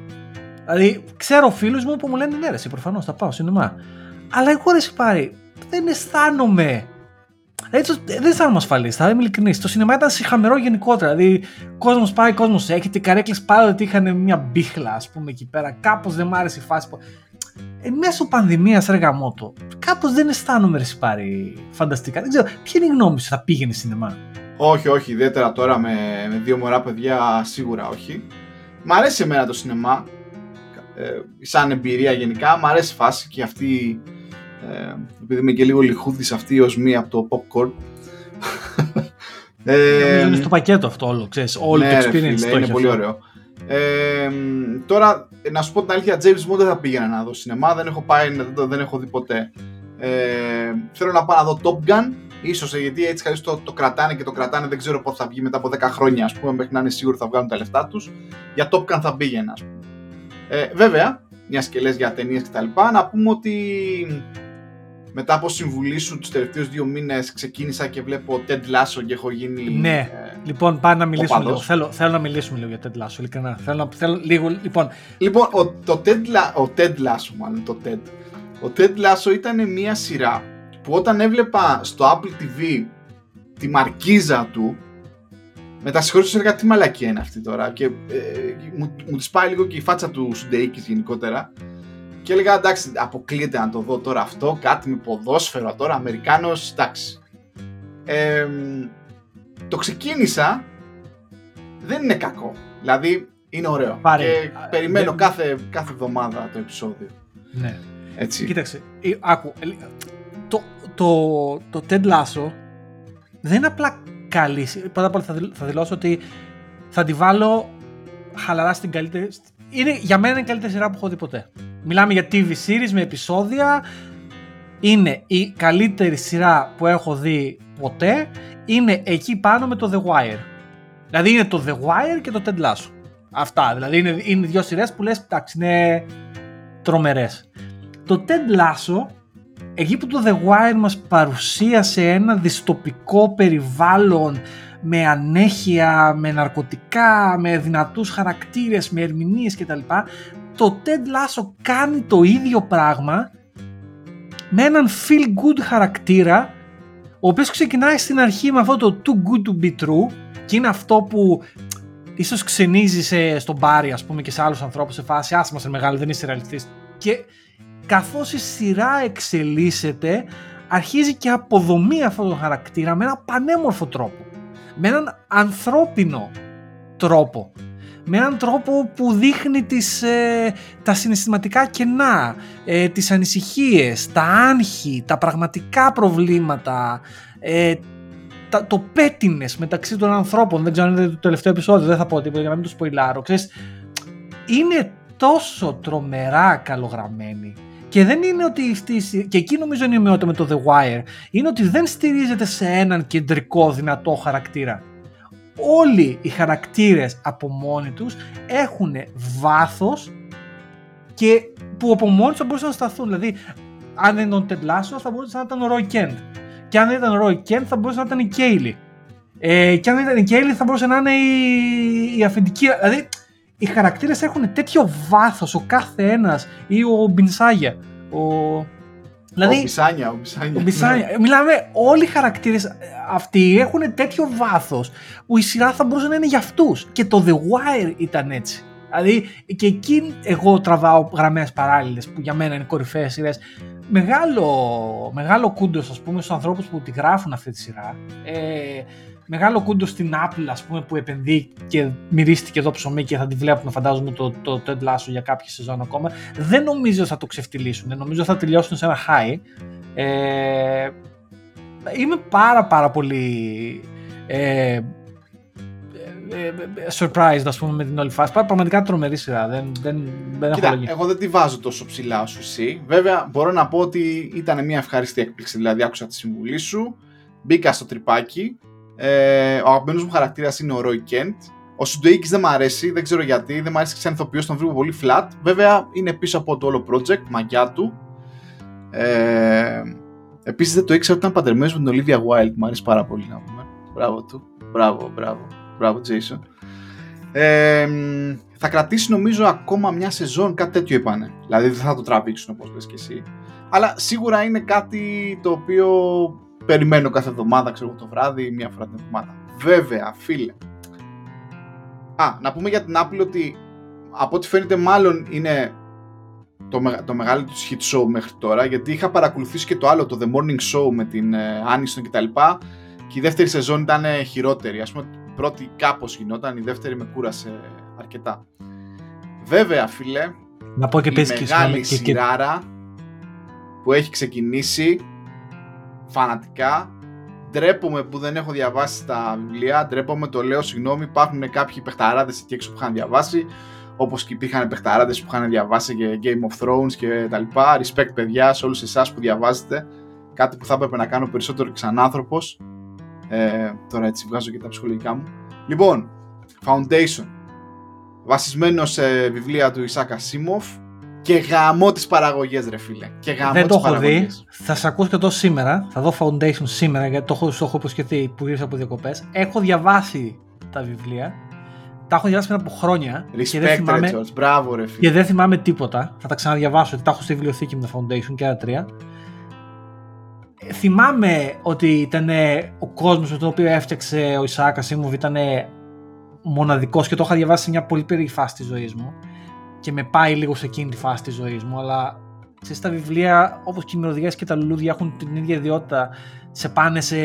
Δηλαδή, ξέρω φίλους μου που μου λένε ναι, ρε, προφανώς θα πάω σινεμά. Αλλά εγώ ρε, πάρει, δεν αισθάνομαι. Έτσι, δεν αισθάνομαι ασφαλής, θα είμαι ειλικρινής. Το σινεμά ήταν συχαμερό γενικότερα. Δηλαδή, κόσμος πάει, κόσμος έχει. Οι καρέκλες ότι είχαν μια μπίχλα, ας πούμε, εκεί πέρα. Κάπως δεν μ' άρεσε η φάση. Ε, μέσω πανδημίας, ρε γαμότο, κάπως δεν αισθάνομαι ρε πάρει φανταστικά. Δεν ξέρω, ποια είναι η γνώμη σου, θα πήγαινε σινεμά; Όχι, όχι, ιδιαίτερα τώρα με, με δύο μωρά παιδιά σίγουρα όχι. Μ' αρέσει εμένα το σινεμά, ε, σαν εμπειρία γενικά, μ' αρέσει η φάση και αυτή, ε, επειδή είμαι και λίγο λιχούδης αυτή ως μία από το popcorn. ε, είναι στο πακέτο αυτό όλο, ξέρεις, όλο ναι, το experience φίλε, είναι πολύ ωραίο. Ε, τώρα, να σου πω την αλήθεια, James Bond δεν θα πήγαινα να δω σινεμά, δεν έχω πάει, δεν, δεν έχω δει ποτέ. Ε, θέλω να πάω να δω Top Gun, ίσως γιατί έτσι καλώς το, το κρατάνε και το κρατάνε, δεν ξέρω πότε θα βγει μετά από 10 χρόνια, ας πούμε, μέχρι να είναι σίγουρο θα βγάλουν τα λεφτά τους. Για Top Gun θα πήγαινα, ας πούμε. Ε, βέβαια, μιας και λες για ταινίες κτλ. Να πούμε ότι μετά από συμβουλή σου τους τελευταίους δύο μήνες ξεκίνησα και βλέπω Ted Lasso και έχω γίνει. Ναι, ε, λοιπόν, πάμε να μιλήσουμε λίγο. Θέλω, θέλω να μιλήσουμε λίγο για Ted Lasso, ειλικρινά. Θέλω, να, θέλω λίγο, λοιπόν. Λοιπόν, ο, το Ted, ο Ted Lasso, μάλλον το Ted. Ο Ted Lasso ήταν μια σειρά που όταν έβλεπα στο Apple TV τη μαρκίζα του, με τα συγχωρήσω έλεγα τι μαλακία είναι αυτή τώρα και ε, μου, μου της πάει λίγο και η φάτσα του Σουντεϊκής γενικότερα και έλεγα εντάξει, αποκλείεται να το δω τώρα αυτό, κάτι με ποδόσφαιρο τώρα, Αμερικάνος, εντάξει. Ε, το ξεκίνησα, δεν είναι κακό. Δηλαδή είναι ωραίο. Πάρε. Και περιμένω κάθε, κάθε εβδομάδα το επεισόδιο. Ναι. Έτσι. Κοίταξε, ε, άκου, ε, το, το, το Ted Lasso δεν είναι απλά καλή. Πρώτα απ' όλα θα, θα δηλώσω ότι θα τη βάλω χαλαρά στην καλύτερη. Είναι, για μένα είναι η καλύτερη σειρά που έχω δει ποτέ. Μιλάμε για TV series με επεισόδια. Είναι η καλύτερη σειρά που έχω δει ποτέ. Είναι εκεί πάνω με το The Wire. Δηλαδή είναι το The Wire και το Ted Lasso. Αυτά. Δηλαδή είναι, είναι δύο σειρές που λες εντάξει είναι τρομερές. Το Ted Lasso εκεί που το The Wire μας παρουσίασε ένα δυστοπικό περιβάλλον με ανέχεια, με ναρκωτικά, με δυνατούς χαρακτήρες, με ερμηνείες κτλ το Ted Lasso κάνει το ίδιο πράγμα με έναν feel good χαρακτήρα ο οποίος ξεκινάει στην αρχή με αυτό το too good to be true και είναι αυτό που ίσως ξενίζει στον μπάρι ας πούμε και σε άλλους ανθρώπους σε φάση άσε μας μεγάλο δεν είσαι ρεαλιστής και καθώς η σειρά εξελίσσεται αρχίζει και αποδομεί αυτό το χαρακτήρα με ένα πανέμορφο τρόπο. Με έναν ανθρώπινο τρόπο με έναν τρόπο που δείχνει τις, ε, τα συναισθηματικά κενά, ε, τις ανησυχίες, τα άγχη, τα πραγματικά προβλήματα, ε, τα, το πέτεινες μεταξύ των ανθρώπων. Δεν ξέρω αν είναι το τελευταίο επεισόδιο, δεν θα πω τίποτα για να μην το σποιλάρω. Ξέρεις, είναι τόσο τρομερά καλογραμμένη. Και δεν είναι ότι αυτή, και εκεί νομίζω είναι η με το The Wire, είναι ότι δεν στηρίζεται σε έναν κεντρικό δυνατό χαρακτήρα όλοι οι χαρακτήρες από μόνοι τους έχουν βάθος και που από μόνοι τους θα μπορούσαν να σταθούν. Δηλαδή, αν δεν ήταν ο Τεντλάσο θα μπορούσε να ήταν ο Ρόι Κέντ. Και αν δεν ήταν ο Ρόι Κέντ θα μπορούσε να ήταν η Κέιλι. Ε, και αν δεν ήταν η Κέιλι θα μπορούσε να είναι η, η αφεντική. Δηλαδή, οι χαρακτήρες έχουν τέτοιο βάθος ο κάθε ένας ή ο Μπινσάγια. Ο... Δηλαδή, ο Μπισάνια, ο Μπισάνια. Ο Μπισάνια. Ναι. Μιλάμε, όλοι οι χαρακτήρες αυτοί έχουν τέτοιο βάθος που η σειρά θα μπορούσε να είναι για αυτούς. Και το The Wire ήταν έτσι. Δηλαδή και εκεί εγώ τραβάω γραμμές παράλληλες που για μένα είναι κορυφαίες σειρές. Μεγάλο, μεγάλο κούντος ας πούμε στους ανθρώπους που τη γράφουν αυτή τη σειρά. Ε, μεγάλο κούντος στην Apple ας πούμε που επενδύει και μυρίστηκε εδώ ψωμί και θα τη βλέπουμε φαντάζομαι το, το, το Ted Lasso για κάποια σεζόν ακόμα. Δεν νομίζω θα το ξεφτυλίσουν, νομίζω θα τελειώσουν σε ένα high. Ε, είμαι πάρα πάρα πολύ ε, ε, ε, surprised ας πούμε με την όλη φάση. Πραγματικά τρομερή σειρά. Δεν, δεν, δεν Κοίτα, έχω εγώ δεν τη βάζω τόσο ψηλά όσο εσύ. Βέβαια μπορώ να πω ότι ήταν μια ευχάριστη έκπληξη. Δηλαδή άκουσα τη συμβουλή σου, μπήκα στο τρυπάκι. Ε, ο αγαπημένος μου χαρακτήρας είναι ο Roy Kent. Ο Σουντουίκη δεν μου αρέσει, δεν ξέρω γιατί. Δεν μου αρέσει σαν ηθοποιός, τον βρίσκω πολύ flat. Βέβαια είναι πίσω από το όλο project, μαγιά του. Ε, Επίσης δεν το ήξερα ότι ήταν παντρεμένος με την Olivia Wilde. Μου αρέσει πάρα πολύ να πούμε. Μπράβο του. Μπράβο, μπράβο. Μπράβο, Jason. Ε, θα κρατήσει νομίζω ακόμα μια σεζόν, κάτι τέτοιο είπανε. Δηλαδή δεν θα το τραβήξουν όπως λες και εσύ. Αλλά σίγουρα είναι κάτι το οποίο περιμένω κάθε εβδομάδα, ξέρω το βράδυ, μια φορά την εβδομάδα. Βέβαια, φίλε. Α, να πούμε για την Apple ότι από ό,τι φαίνεται μάλλον είναι το, το μεγάλο του hit show μέχρι τώρα, γιατί είχα παρακολουθήσει και το άλλο, το The Morning Show με την Aniston κτλ. Και η δεύτερη σεζόν ήταν χειρότερη. Ας πούμε, πρώτη κάπως γινόταν, η δεύτερη με κούρασε αρκετά. Βέβαια, φίλε, να πω και η μεγάλη και, σειράρα που έχει ξεκινήσει φανατικά ντρέπομαι που δεν έχω διαβάσει τα βιβλία, ντρέπομαι, το λέω, συγγνώμη, υπάρχουν κάποιοι παιχταράδες εκεί έξω που είχαν διαβάσει, όπως και υπήρχαν παιχταράδες που είχαν διαβάσει και Game of Thrones και τα λοιπά. Respect παιδιά σε όλους εσάς που διαβάζετε, κάτι που θα έπρεπε να κάνω περισσότερο ξανάνθρωπος. Ε, τώρα έτσι βγάζω και τα ψυχολογικά μου. Λοιπόν, Foundation. Βασισμένο σε βιβλία του Ισάκα Σίμοφ και γαμό τι παραγωγέ, ρε φίλε. Και γαμό Δεν το έχω δει. Θα σα ακούσω και το σήμερα. Θα δω Foundation σήμερα γιατί το έχω, το έχω υποσχεθεί που ήρθα από διακοπές. Έχω διαβάσει τα βιβλία. Τα έχω διαβάσει πριν από χρόνια. Respect, και δεν θυμάμαι, ρε, Μπράβο, ρε φίλε. Και δεν θυμάμαι τίποτα. Θα τα ξαναδιαβάσω. Τα έχω στη βιβλιοθήκη με τα Foundation και τα τρία θυμάμαι ότι ήταν ο κόσμος με τον οποίο έφτιαξε ο Ισάκα Σίμωβ ήταν μοναδικός και το είχα διαβάσει σε μια πολύ περίεργη φάση της ζωής μου και με πάει λίγο σε εκείνη τη φάση της ζωής μου αλλά σε στα βιβλία όπως και οι μυρωδιές και τα λουλούδια έχουν την ίδια ιδιότητα. Σε πάνε σε,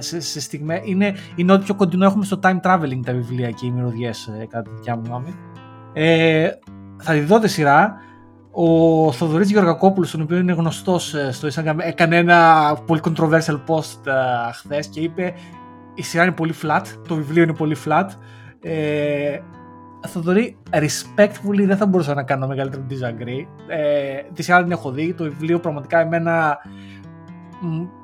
σε, σε στιγμές είναι, είναι ό,τι πιο κοντινό έχουμε στο time traveling τα βιβλία και οι μυρωδιές ε, κατά τη δικιά μου γνώμη. Ε, θα τη δω τη σειρά ο Θοδωρής Γεωργακόπουλος, τον οποίο είναι γνωστός ε, στο Instagram, έκανε ένα πολύ controversial post uh, χθες και είπε η σειρά είναι πολύ flat, το βιβλίο είναι πολύ flat. Ε, Θοδωρή, respectfully δεν θα μπορούσα να κάνω μεγαλύτερο disagree. Ε, τη σειρά την έχω δει, το βιβλίο πραγματικά εμένα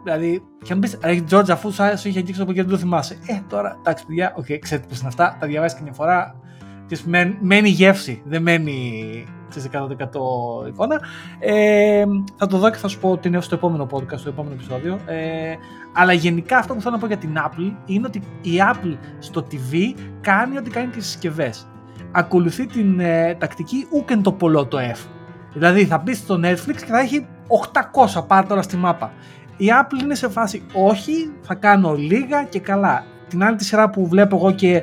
Δηλαδή, και αν πεις, Ρε Τζόρτζ, αφού σου είχε αγγίξει από εκεί δεν το θυμάσαι. Ε, τώρα, εντάξει, παιδιά, OK, okay, ξέρετε πώς είναι αυτά. Τα διαβάζεις και μια φορά. Και μένει γεύση, δεν μένει ξέρεις 100% εικόνα. Ε, θα το δω και θα σου πω ότι είναι στο επόμενο podcast, στο επόμενο επεισόδιο. Ε, αλλά γενικά αυτό που θέλω να πω για την Apple είναι ότι η Apple στο TV κάνει ό,τι κάνει τις συσκευές. Ακολουθεί την ε, τακτική ούκεν το πολλό το F. Δηλαδή θα μπει στο Netflix και θα έχει 800 πάρτα όλα στη μάπα. Η Apple είναι σε φάση όχι, θα κάνω λίγα και καλά. Την άλλη τη σειρά που βλέπω εγώ και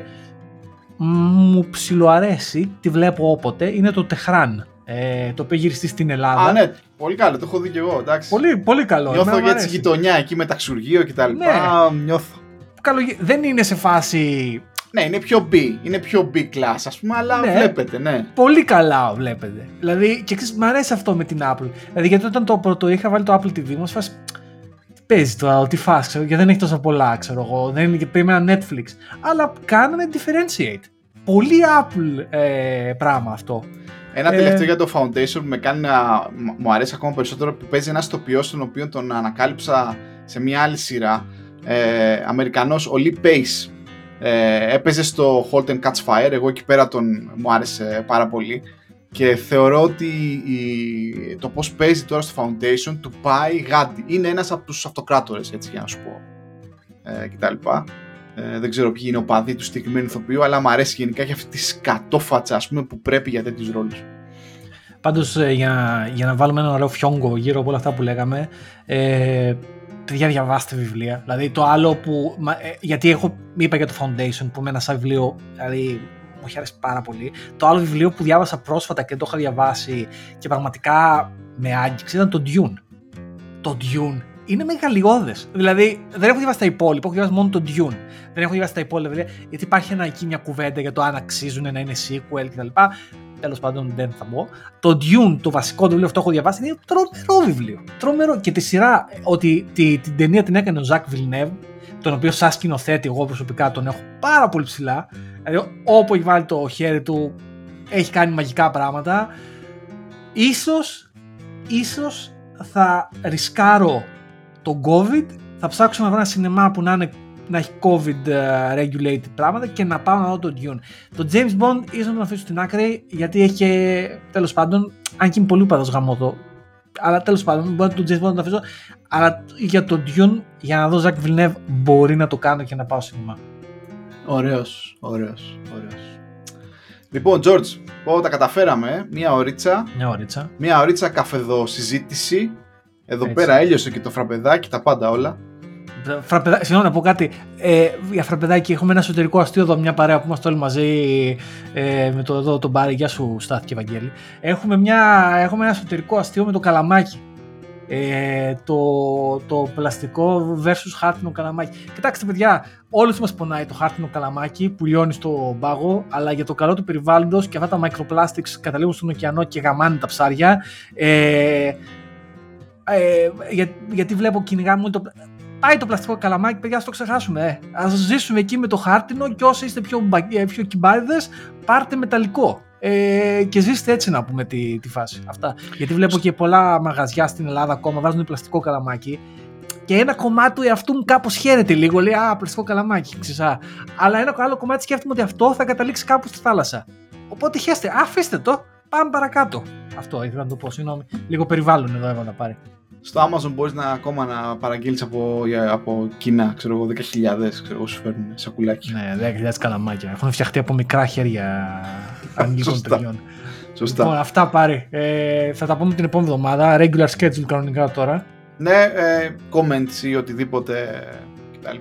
μου ψιλοαρέσει, τη βλέπω όποτε, είναι το Τεχράν. Ε, το οποίο γυριστεί στην Ελλάδα. Α, ναι, πολύ καλό, το έχω δει και εγώ. Εντάξει. Πολύ, πολύ καλό. Νιώθω για τη γειτονιά εκεί με ταξουργείο και τα λοιπά. Ναι. Νιώθω. Καλό, δεν είναι σε φάση. Ναι, είναι πιο B. Είναι πιο B class, ας πούμε, αλλά ναι. βλέπετε, ναι. Πολύ καλά βλέπετε. Δηλαδή, και ξέρεις, μου αρέσει αυτό με την Apple. Δηλαδή, γιατί όταν το πρώτο είχα βάλει το Apple TV, μου φάση παίζει τώρα, τι φας, ξέρω, γιατί δεν έχει τόσο πολλά, ξέρω εγώ, δεν είναι και ένα Netflix. Αλλά κάνανε differentiate. Πολύ Apple ε, πράγμα αυτό. Ένα ε, τελευταίο για το Foundation που με κάνει να μου αρέσει ακόμα περισσότερο που παίζει ένα τοπιό τον οποίο τον ανακάλυψα σε μια άλλη σειρά. Ε, Αμερικανός, ο Lee Pace. Ε, έπαιζε στο Halt and Catch Fire, εγώ εκεί πέρα τον μου άρεσε πάρα πολύ και θεωρώ ότι η, το πώς παίζει τώρα στο Foundation του πάει γάντι. Είναι ένας από τους αυτοκράτορες, έτσι για να σου πω, ε, κτλ. Ε, δεν ξέρω ποιοι είναι ο παδί του συγκεκριμένου ηθοποιού, αλλά μου αρέσει γενικά και αυτή τη σκατόφατσα ας πούμε, που πρέπει για τέτοιους ρόλους. Πάντως ε, για, για να βάλουμε ένα ωραίο φιόγκο γύρω από όλα αυτά που λέγαμε, ε, παιδιά διαβάστε βιβλία. Δηλαδή το άλλο που. Ε, γιατί έχω, είπα για το Foundation που με ένα σαν βιβλίο. Δηλαδή μου έχει αρέσει πάρα πολύ. Το άλλο βιβλίο που διάβασα πρόσφατα και το είχα διαβάσει και πραγματικά με άγγιξε ήταν το Dune. Το Dune είναι μεγαλειώδες. Δηλαδή δεν έχω διαβάσει τα υπόλοιπα, έχω διαβάσει μόνο το Dune. Δεν έχω διαβάσει τα υπόλοιπα γιατί υπάρχει ένα, εκεί μια κουβέντα για το αν αξίζουν να είναι sequel κτλ. Τέλος πάντων δεν θα μπω. Το Dune, το βασικό το βιβλίο αυτό έχω διαβάσει, είναι τρομερό βιβλίο. Τρομερό. Και τη σειρά ότι τη, την ταινία την έκανε ο Ζακ Βιλνεύ, τον οποίο σαν σκηνοθέτη εγώ προσωπικά τον έχω πάρα πολύ ψηλά. Δηλαδή όπου έχει βάλει το χέρι του έχει κάνει μαγικά πράγματα. Ίσως, ίσως θα ρισκάρω το COVID, θα ψάξω να βρω ένα σινεμά που να είναι να έχει COVID uh, regulated πράγματα και να πάω να δω το Dune. Το James Bond ίσως να τον αφήσω στην άκρη γιατί έχει τέλος πάντων, αν και είμαι πολύ παδό γαμό εδώ, αλλά τέλος πάντων μπορεί το James Bond να το αφήσω. Αλλά για το Dune, για να δω Zach Villeneuve, μπορεί να το κάνω και να πάω σινεμά. Ωραίος, ωραίος, ωραίος. Λοιπόν, George, πω τα καταφέραμε. Μία ωρίτσα. Μια ωρίτσα. Μία ωρίτσα καφεδό συζήτηση. Εδώ Έτσι. πέρα έλειωσε και το φραπεδάκι, τα πάντα όλα. Φραπεδάκι, συγγνώμη να πω κάτι. Ε, για φραπεδάκι, έχουμε ένα εσωτερικό αστείο εδώ, μια παρέα που είμαστε όλοι μαζί ε, με το, εδώ, τον Μπάρι. Γεια σου, Στάθηκε Ευαγγέλη. Έχουμε, μια, έχουμε ένα εσωτερικό αστείο με το καλαμάκι. Ε, το, το πλαστικό versus χάρτινο καλαμάκι. Κοιτάξτε, παιδιά, όλους μας πονάει το χάρτινο καλαμάκι που λιώνει στο πάγο, αλλά για το καλό του περιβάλλοντος και αυτά τα microplastics καταλήγουν στον ωκεανό και γαμάνε τα ψάρια. Ε, ε, για, γιατί βλέπω κυνηγάμε το, πάει το πλαστικό καλαμάκι, παιδιά, ας το ξεχάσουμε. Ε. Α ζήσουμε εκεί με το χάρτινο και όσοι είστε πιο, ε, πιο κυμπάριδες, πάρτε μεταλλικό. Ε, και ζήστε έτσι να πούμε τη, τη φάση. Αυτά. Γιατί βλέπω και πολλά μαγαζιά στην Ελλάδα ακόμα βάζουν πλαστικό καλαμάκι και ένα κομμάτι του εαυτού μου κάπως χαίρεται λίγο. Λέει Α, πλαστικό καλαμάκι, ξεσά. Αλλά ένα άλλο κομμάτι σκέφτομαι ότι αυτό θα καταλήξει κάπου στη θάλασσα. Οπότε χαίρεστε, αφήστε το, πάμε παρακάτω. Αυτό ήθελα να το πω, συγγνώμη. Λίγο περιβάλλον εδώ έβαλα πάρει στο Amazon μπορείς να, ακόμα να παραγγείλεις από, από Κίνα, ξέρω εγώ, 10.000 ξέρω εγώ, σου φέρνουν σακουλάκι. Ναι, 10.000 καλαμάκια. Έχουν φτιαχτεί από μικρά χέρια αγγλικών παιδιών. Σωστά. Λοιπόν, αυτά πάρει. Ε, θα τα πούμε την επόμενη εβδομάδα. Regular schedule κανονικά τώρα. Ναι, ε, comments ή οτιδήποτε κτλ.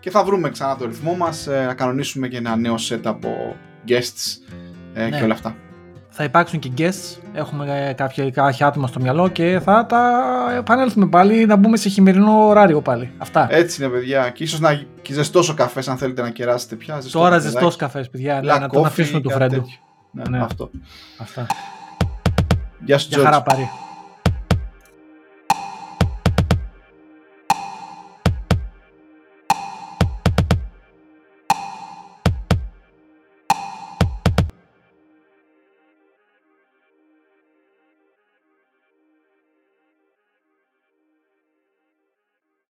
Και θα βρούμε ξανά το ρυθμό μας, ε, να κανονίσουμε και ένα νέο set από guests ε, ναι. και όλα αυτά θα υπάρξουν και guests. Έχουμε κάποια, κάποια άτομα στο μυαλό και θα τα επανέλθουμε πάλι να μπούμε σε χειμερινό ωράριο πάλι. Αυτά. Έτσι είναι, παιδιά. Και ίσως να και ζεστός ο καφές, αν θέλετε να κεράσετε πια. Ζεστό Τώρα ζεστός καφές, παιδιά. Ναι, να τον αφήσουμε του Φρέντο. Ναι, ναι. Αυτό. Αυτά. Γεια σου, Για χαρά πάρει.